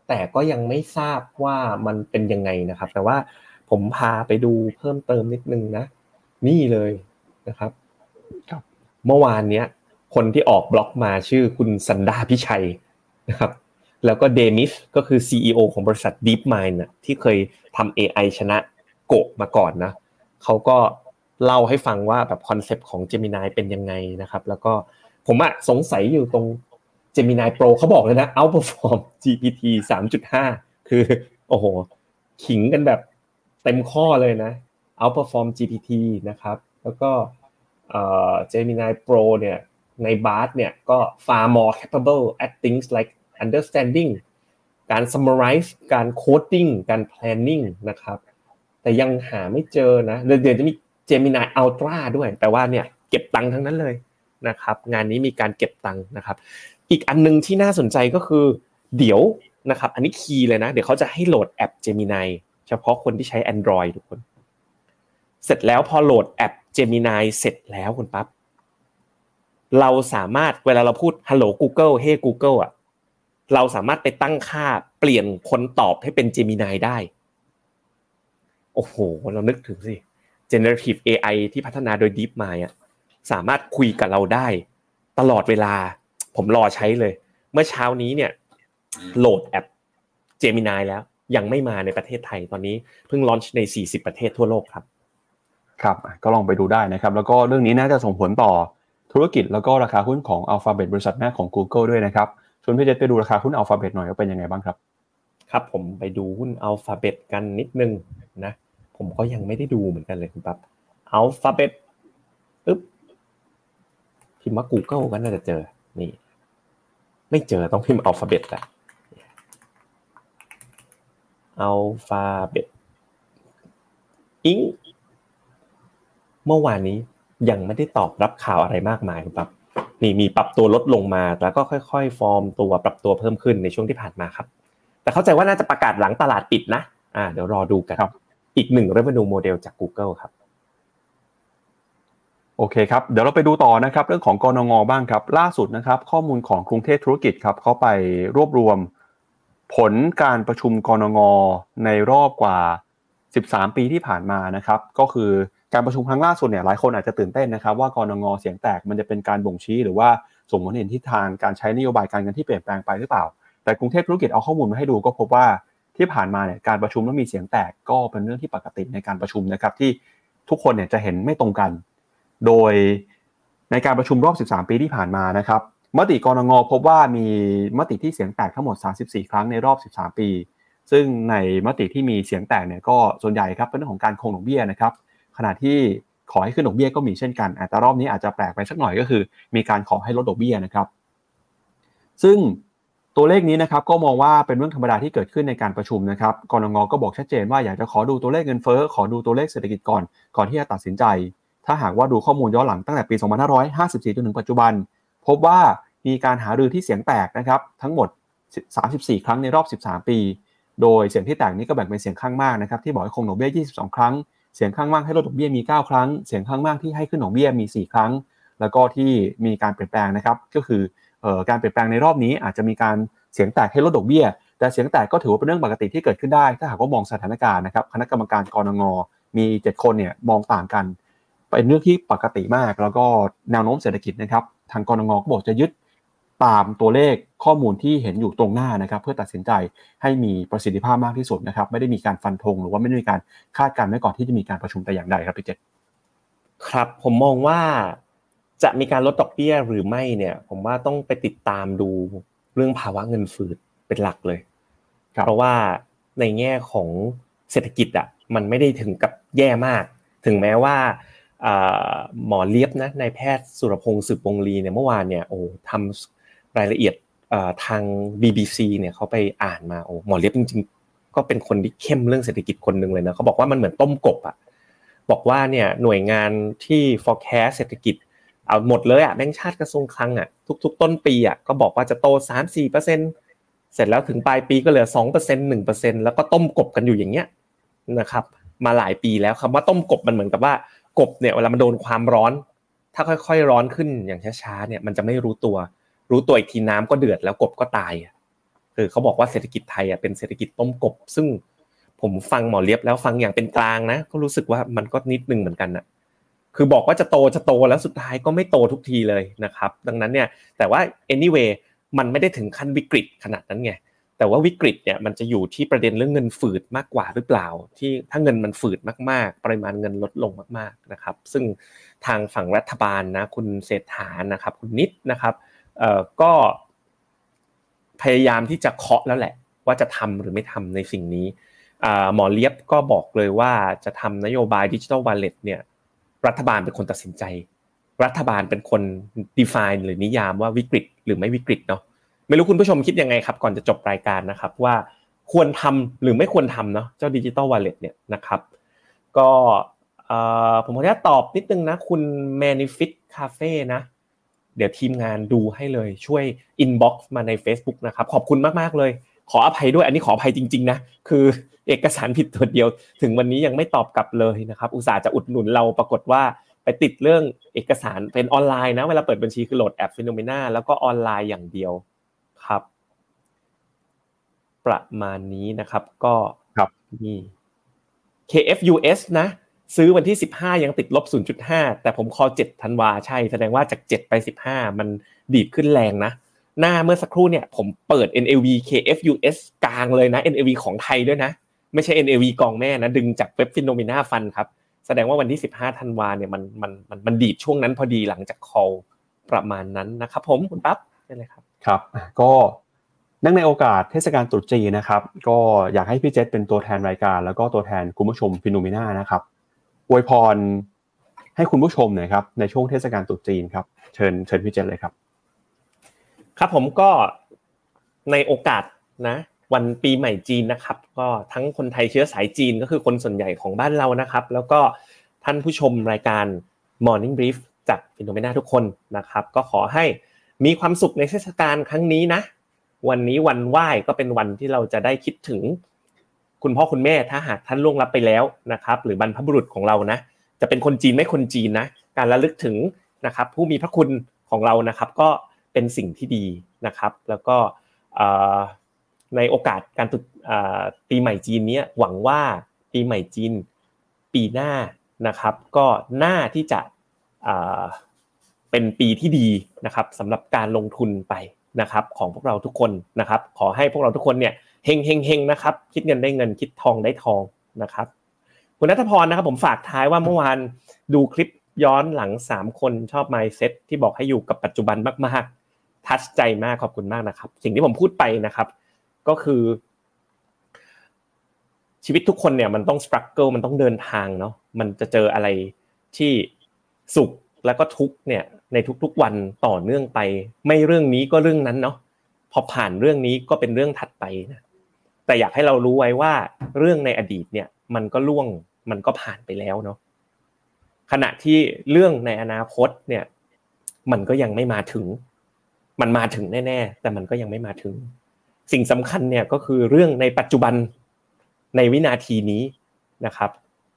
Speaker 3: แต่ก็ยังไม่ทราบว่ามันเป็นยังไงนะครับ แต่ว่าผมพาไปดูเพิ่มเติมนิดนึงนะ นี่เลยนะครับ
Speaker 2: ครับ
Speaker 3: เมื่อวานเนี้ย คนที่ออกบล็อกมาชื่อคุณสันดาพิชัยนะครับ แล้วก็ Demis ก็คือ CEO ของบริษัท DeepMind นะที่เคยทำ AI ชนะโกะมาก่อนนะเขาก็ เล่าให้ฟังว่าแบบคอนเซปต์ของ Gemini เป็นยังไงนะครับ แล้วก็ผมอะสงสัยอยู่ตรง Gemini Pro เขาบอกเลยนะ outperform GPT 3.5 คือ โอ้โห ขิงกันแบบเต็มข้อเลยนะ outperform GPT นะครับ แล้วก็เอ่อ Gemini Pro เนี่ยใน BART เนี่ยก็ far more capable at things like understanding การ summarize การ coding การ planning นะครับ แต่ยังหาไม่เจอนะ เดี๋ยวจะมี Gemini Ultra ด้วย แต่ว่าเนี่ยเก็บตังค์ทั้งนั้นเลยนะครับงานนี้มีการเก็บตังค์นะครับอีกอันนึงที่น่าสนใจก็คือเดี๋ยวนะครับอันนี้คีย์เลยนะ เดี๋ยวเขาจะให้โหลดแอป Gemini เฉพาะคนที่ใช้ Android ทุกคน เสร็จแล้วพอโหลดแอป Gemini เสร็จแล้วคุณปั๊บเราสามารถเวลาเราพูด Hello Google Hey Google อะเราสามารถไปตั้งค่าเปลี่ยนคนตอบให้เป็น Gemini ได้ โอ้โห เรานึกถึงสิ generative AI ที่พัฒนาโดย DeepMind อะสามารถคุยกับเราได้ ตลอดเวลา ผมรอใช้เลย เมื่อเช้านี้เนี่ยโหลดแอป Gemini แล้ว ยังไม่มาในประเทศไทยตอนนี้เพิ่งลอนช์ใน 40 ประเทศทั่วโลกครับ
Speaker 2: ครับก็ลองไปดูได้นะครับ แล้วก็เรื่องนี้น่าจะส่งผลต่อธุรกิจแล้วก็ราคาหุ้นของ Alphabet บริษัทแม่ของ Google ด้วยนะครับชวนพี่เจษไปดูราคาหุ้น Alphabet หน่อยว่าเป็นยังไงบ้างครับ
Speaker 3: ครับผมไปดูหุ้น Alphabet กันนิดนึงนะ ผมก็ยังไม่ได้ดูเหมือนกันเลยคุณปั๊บ Alphabet อึ๊บพิมพ์ว่า Google ก็น่าจะเจอ นี่ ไม่เจอต้องพิมพ์ Alphabet แหละ Alphabet อิงเมื่อวานนี้ยังไม่ได้ตอบรับข่าวอะไรมากมายครับนี่มีปรับตัวลดลงมา แล้วก็ค่อยๆ ฟอร์มตัวปรับตัวเพิ่มขึ้นในช่วงที่ผ่านมาครับ แต่เข้าใจว่าน่าจะประกาศหลังตลาดปิดนะ อ่า เดี๋ยวรอดูกัน อีกหนึ่ง revenue model จาก Google ครับ
Speaker 2: โอเคครับ เดี๋ยวเราไปดูต่อนะครับเรื่องของกรงงบ้างครับ ล่าสุดนะครับ ข้อมูลของกรุงเทพธุรกิจครับเขาไปรวบรวม ผลการประชุมกรงงในรอบกว่า 13 ปีที่ผ่านมานะครับ ก็คือการประชุมครั้งล่าสุดเนี่ยหลายคนอาจจะตื่นเต้นนะครับ ว่ากรงงเสียงแตกมันจะเป็นการบ่งชี้ หรือว่าส่งผลเห็นทิศทางการใช้นโยบายการเงินที่เปลี่ยนแปลงไปหรือเปล่า แต่กรุงเทพธุรกิจเอาข้อมูลมาให้ดูก็พบว่า ที่ผ่านมาเนี่ยการประชุมแล้วมีเสียงแตกก็เป็นเรื่องที่ปกติในการประชุมนะครับที่ทุกคนเนี่ยจะเห็นไม่ตรงกัน โดยในการประชุมรอบ 13 ปีที่ผ่านมานะครับมติกรงงพบว่ามีมติที่เสียงแตกทั้งหมด 34 ครั้งในรอบ 13 ปี ซึ่งในมติที่มีเสียงแตกเนี่ยก็ส่วนใหญ่ครับเป็นเรื่องของการคงดอกเบี้ยนะครับขณะที่ขอให้ขึ้นดอกเบี้ยก็มีเช่นกัน แต่รอบนี้อาจจะแปลกไปสักหน่อยก็คือ มีการขอให้ลดดอกเบี้ยนะครับ ซึ่ง ตัวเลขนี้นะครับก็มองว่าเป็นเรื่องธรรมดาที่เกิดขึ้นในการประชุมนะครับกรงงก็บอกชัดเจนว่าอยากจะขอดูตัวเลขเงินเฟ้อขอดูตัวเลขเศรษฐกิจก่อนก่อนที่จะตัดสินใจ ถ้าหากว่าดูข้อมูลย้อนหลังตั้งแต่ปี 2554 จนถึงปัจจุบัน พบว่ามีการหารือที่เสียงแตกนะครับทั้งหมด 34 ครั้งในรอบ 13 ปี โดยเสียงที่แตกนี้ก็แบ่งเป็นเสียงข้างมากนะครับที่บอกให้คงดอกเบี้ย 22 ครั้ง เสียงข้างมากให้ลดดอกเบี้ยมี 9 ครั้ง เสียงข้างมากที่ให้ขึ้นดอกเบี้ยมี 4 ครั้ง แล้วก็ที่มีการเปลี่ยนแปลงนะครับก็คือ การเปลี่ยนแปลงในรอบนี้อาจจะมีการเสียงแตกให้ลดดอกเบี้ย แต่เสียงแตกก็ถือว่าเป็นเรื่องปกติที่เกิดขึ้นได้ ถ้าหากว่ามองสถานการณ์นะครับคณะกรรมการกรงงมี 7 คนเนี่ยมองต่างกัน เป็นเรื่องที่ปกติมาก แล้วก็แนวโน้มเศรษฐกิจนะครับทางกรงงก็บอกจะยึดตามตัวเลขข้อมูลที่เห็นอยู่ตรงหน้านะครับ เพื่อตัดสินใจให้มีประสิทธิภาพมากที่สุดนะครับ ไม่ได้มีการฟันธงหรือว่าไม่ได้มีการคาดการณ์ไว้ก่อนที่จะมีการประชุมแต่อย่างใดครับพี่เจษ
Speaker 3: ครับผมมองว่า จะมีการลดดอกเบี้ยหรือไม่เนี่ย ผมว่าต้องไปติดตามดูเรื่องภาวะเงินฝืดเป็นหลักเลย เพราะว่าในแง่ของเศรษฐกิจอะมันไม่ได้ถึงกับแย่มาก ถึงแม้ว่าหมอเลียบนะนายแพทย์สุรพงศ์สืบวงลีเนี่ยเมื่อวานเนี่ยโอ้ทำรายละเอียดทาง BBC เนี่ยเขาไปอ่านมาโอ้หมอเลียบจริงๆ ก็เป็นคนที่เข้มเรื่องเศรษฐกิจคนหนึ่งเลยนะเขาบอกว่ามันเหมือนต้มกบอะบอกว่าเนี่ยหน่วยงานที่ forecast เศรษฐกิจ เอาหมดเลยอะแบงค์ชาติกระทรวงคลังอะทุก ๆ ต้นปีอะก็บอกว่าจะโตสามสี่เปอร์เซ็นเสร็จแล้วถึงปลายปีก็เหลือสองเปอร์เซ็นหนึ่งเปอร์เซ็นแล้วก็ต้มกบกันอยู่อย่างเงี้ยนะครับมาหลายปีแล้วคำว่าต้มกบมันเหมือนกับว่ากบเนี่ยเวลามันโดนความร้อน ถ้าค่อยๆร้อนขึ้นอย่างช้าๆเนี่ยมันจะไม่รู้ตัว รู้ตัวอีกทีน้ำก็เดือดแล้วกบก็ตายคือเขาบอกว่าเศรษฐกิจไทยอะเป็นเศรษฐกิจต้มกบ ซึ่งผมฟังหมอเลียบแล้วฟังอย่างเป็นกลางนะ ก็รู้สึกว่ามันก็นิดนึงเหมือนกันนะ คือบอกว่าจะโตจะโตแล้วสุดท้ายก็ไม่โตทุกทีเลยนะครับ ดังนั้นเนี่ยแต่ว่า anyway มันไม่ได้ถึงขั้นวิกฤตขนาดนั้นไงแต่ว่าวิกฤตเนี่ยมันจะอยู่ที่ประเด็นเรื่องเงินฝืดมากกว่าหรือเปล่า ที่ถ้าเงินมันฝืดมากๆ ปริมาณเงินลดลงมากๆนะครับ ซึ่งทางฝั่งรัฐบาลนะคุณเศรษฐานะครับ คุณนิดนะครับเอ่อก็พยายามที่จะเคาะแล้วแหละ ว่าจะทำหรือไม่ทำในสิ่งนี้หมอเลียบก็บอกเลยว่าจะทำนโยบายดิจิทัลวอลเล็ตเนี่ย รัฐบาลเป็นคนตัดสินใจ รัฐบาลเป็นคน define หรือนิยามว่าวิกฤตหรือไม่วิกฤตเนาะไม่รู้คุณผู้ชมคิดยังไงครับ ก่อนจะจบรายการนะครับ ว่าควรทำหรือไม่ควรทำเนาะเจ้าดิจิตอลวอลเล็ตเนี่ยนะครับ ก็ผมขออนุญาตตอบนิดนึงนะ คุณ Manifit Cafe นะ เดี๋ยวทีมงานดูให้เลยช่วย inbox มาใน Facebook นะครับ ขอบคุณมาก ๆ เลย ขออภัยด้วยอันนี้ขออภัยจริง ๆ นะ คือเอกสารผิดตัวเดียว ถึงวันนี้ยังไม่ตอบกลับเลยนะครับ อุตส่าห์จะอุดหนุนเราปรากฏว่าไปติดเรื่องเอกสารเป็นออนไลน์นะเวลาเปิดบัญชีคือโหลดแอป Finnomena แล้วก็ออนไลน์อย่างเดียวครับ ประมาณนี้นะครับ ก็
Speaker 2: ครับ
Speaker 3: นี่ KFUS นะ ซื้อวันที่ 15 ยังติดลบ 0.5 แต่ผม call 7ธันวาใช่ แสดงว่าจาก 7 ไป 15 มันดีดขึ้นแรงนะ หน้าเมื่อสักครู่เนี่ยผมเปิด NAV KFUS กลางเลยนะ NAV ของไทยด้วยนะ ไม่ใช่ NAV กองแม่นะดึงจากเว็บ Finnomena Funds ครับแสดงว่าวันที่ 15ธันวาเนี่ยมันมันมันมันดีดช่วงนั้นพอดีหลังจาก call ประมาณนั้นนะครับผมคุณปั๊บได้เลยครับ
Speaker 2: ครับ ก็เนื่องในโอกาสเทศกาลตรุษจีนนะครับ ก็อยากให้พี่เจษเป็นตัวแทนรายการ แล้วก็ตัวแทนคุณผู้ชม Finnomena นะครับอวยพรให้คุณผู้ชมหน่อยครับในช่วงเทศกาลตรุษจีนครับเชิญเชิญพี่เจษเลยครับ
Speaker 3: ครับผมก็ในโอกาสนะวันปีใหม่จีนนะครับ ก็ทั้งคนไทยเชื้อสายจีนก็คือคนส่วนใหญ่ของบ้านเรานะครับ แล้วก็ท่านผู้ชมรายการ Morning Brief จากฟิโนเมนาทุกคนนะครับ ก็ขอให้มีความสุขในเทศกาลครั้งนี้นะ วันนี้วันไหว้ก็เป็นวันที่เราจะได้คิดถึง คุณพ่อคุณแม่ถ้าหากท่านล่วงลับไปแล้วนะครับ หรือบรรพบุรุษของเรานะ จะเป็นคนจีนไม่คนจีนนะ การระลึกถึงนะครับ ผู้มีพระคุณของเรานะครับ ก็ เป็นสิ่งที่ดีนะครับ แล้วก็ในโอกาสการตุปีใหม่จีนนี้หวังว่าปีใหม่จีนปีหน้านะครับ ก็น่าที่จะเป็นปีที่ดีนะครับสำหรับการลงทุนไปนะครับของพวกเราทุกคนนะครับ ขอให้พวกเราทุกคนเนี่ยเฮงเฮงเฮงนะครับ คิดเงินได้เงินคิดทองได้ทองนะครับคุณนัทพรนะครับผมฝากท้ายว่าเมื่อวานดูคลิปย้อนหลัง 3 คนชอบไมเซ็ตที่บอกให้อยู่กับปัจจุบันมาก ทัชใจมากขอบคุณมากนะครับ สิ่งที่ผมพูดไปนะครับ ก็คือ ชีวิตทุกคนเนี่ยมันต้องสครัลเกิลมันต้องเดินทางเนาะมันจะเจออะไรที่สุขแล้วก็ทุกเนี่ยในทุกๆวันต่อเนื่องไป ไม่เรื่องนี้ก็เรื่องนั้นเนาะพอผ่านเรื่องนี้ก็เป็นเรื่องถัดไปนะแต่อยากให้เรารู้ไว้ว่าเรื่องในอดีตเนี่ยมันก็ล่วงมันก็ผ่านไปแล้วเนาะขณะที่เรื่องในอนาคตเนี่ย มันก็ยังไม่มาถึง มันมาถึงแน่ๆ แต่มันก็ยังไม่มาถึง สิ่งสำคัญเนี่ยก็คือเรื่องในปัจจุบันในวินาทีนี้นะครับ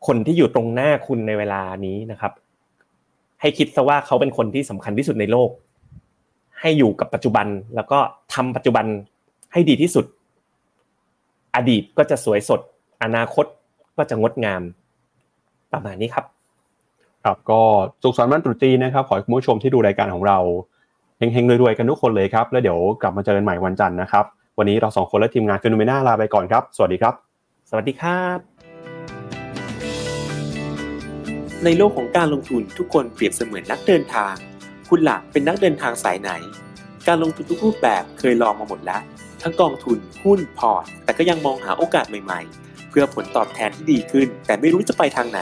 Speaker 3: คนที่อยู่ตรงหน้าคุณในเวลานี้นะครับ ให้คิดซะว่าเขาเป็นคนที่สำคัญที่สุดในโลก ให้อยู่กับปัจจุบันแล้วก็ทำปัจจุบันให้ดีที่สุด อดีตก็จะสวยสด อนาคตก็จะงดงาม ประมาณนี้ครับ
Speaker 2: ครับก็สุขสันต์วันตรุษจีนนะครับ ขอให้คุณผู้ชมที่ดูรายการของเรา เฮงๆรวยๆกันทุกคนเลยครับ แล้วเดี๋ยวกลับมาเจอกันใหม่วันจันทร์นะครับ วันนี้เราสองคนและทีมงาน Finnomena ลาไปก่อนครับ สวัสดีครับ
Speaker 3: สวัสดีครับ
Speaker 4: ในโลกของการลงทุนทุกคนเปรียบเสมือนนักเดินทาง คุณล่ะเป็นนักเดินทางสายไหน การลงทุนทุกรูปแบบเคยลองมาหมดแล้ว ทั้งกองทุนหุ้นพอร์ต แต่ก็ยังมองหาโอกาสใหม่ๆเพื่อผลตอบแทนที่ดีขึ้น แต่ไม่รู้จะไปทางไหน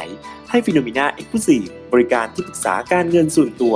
Speaker 4: ให้ Finnomena Exclusive บริการที่ปรึกษาการเงินส่วนตัว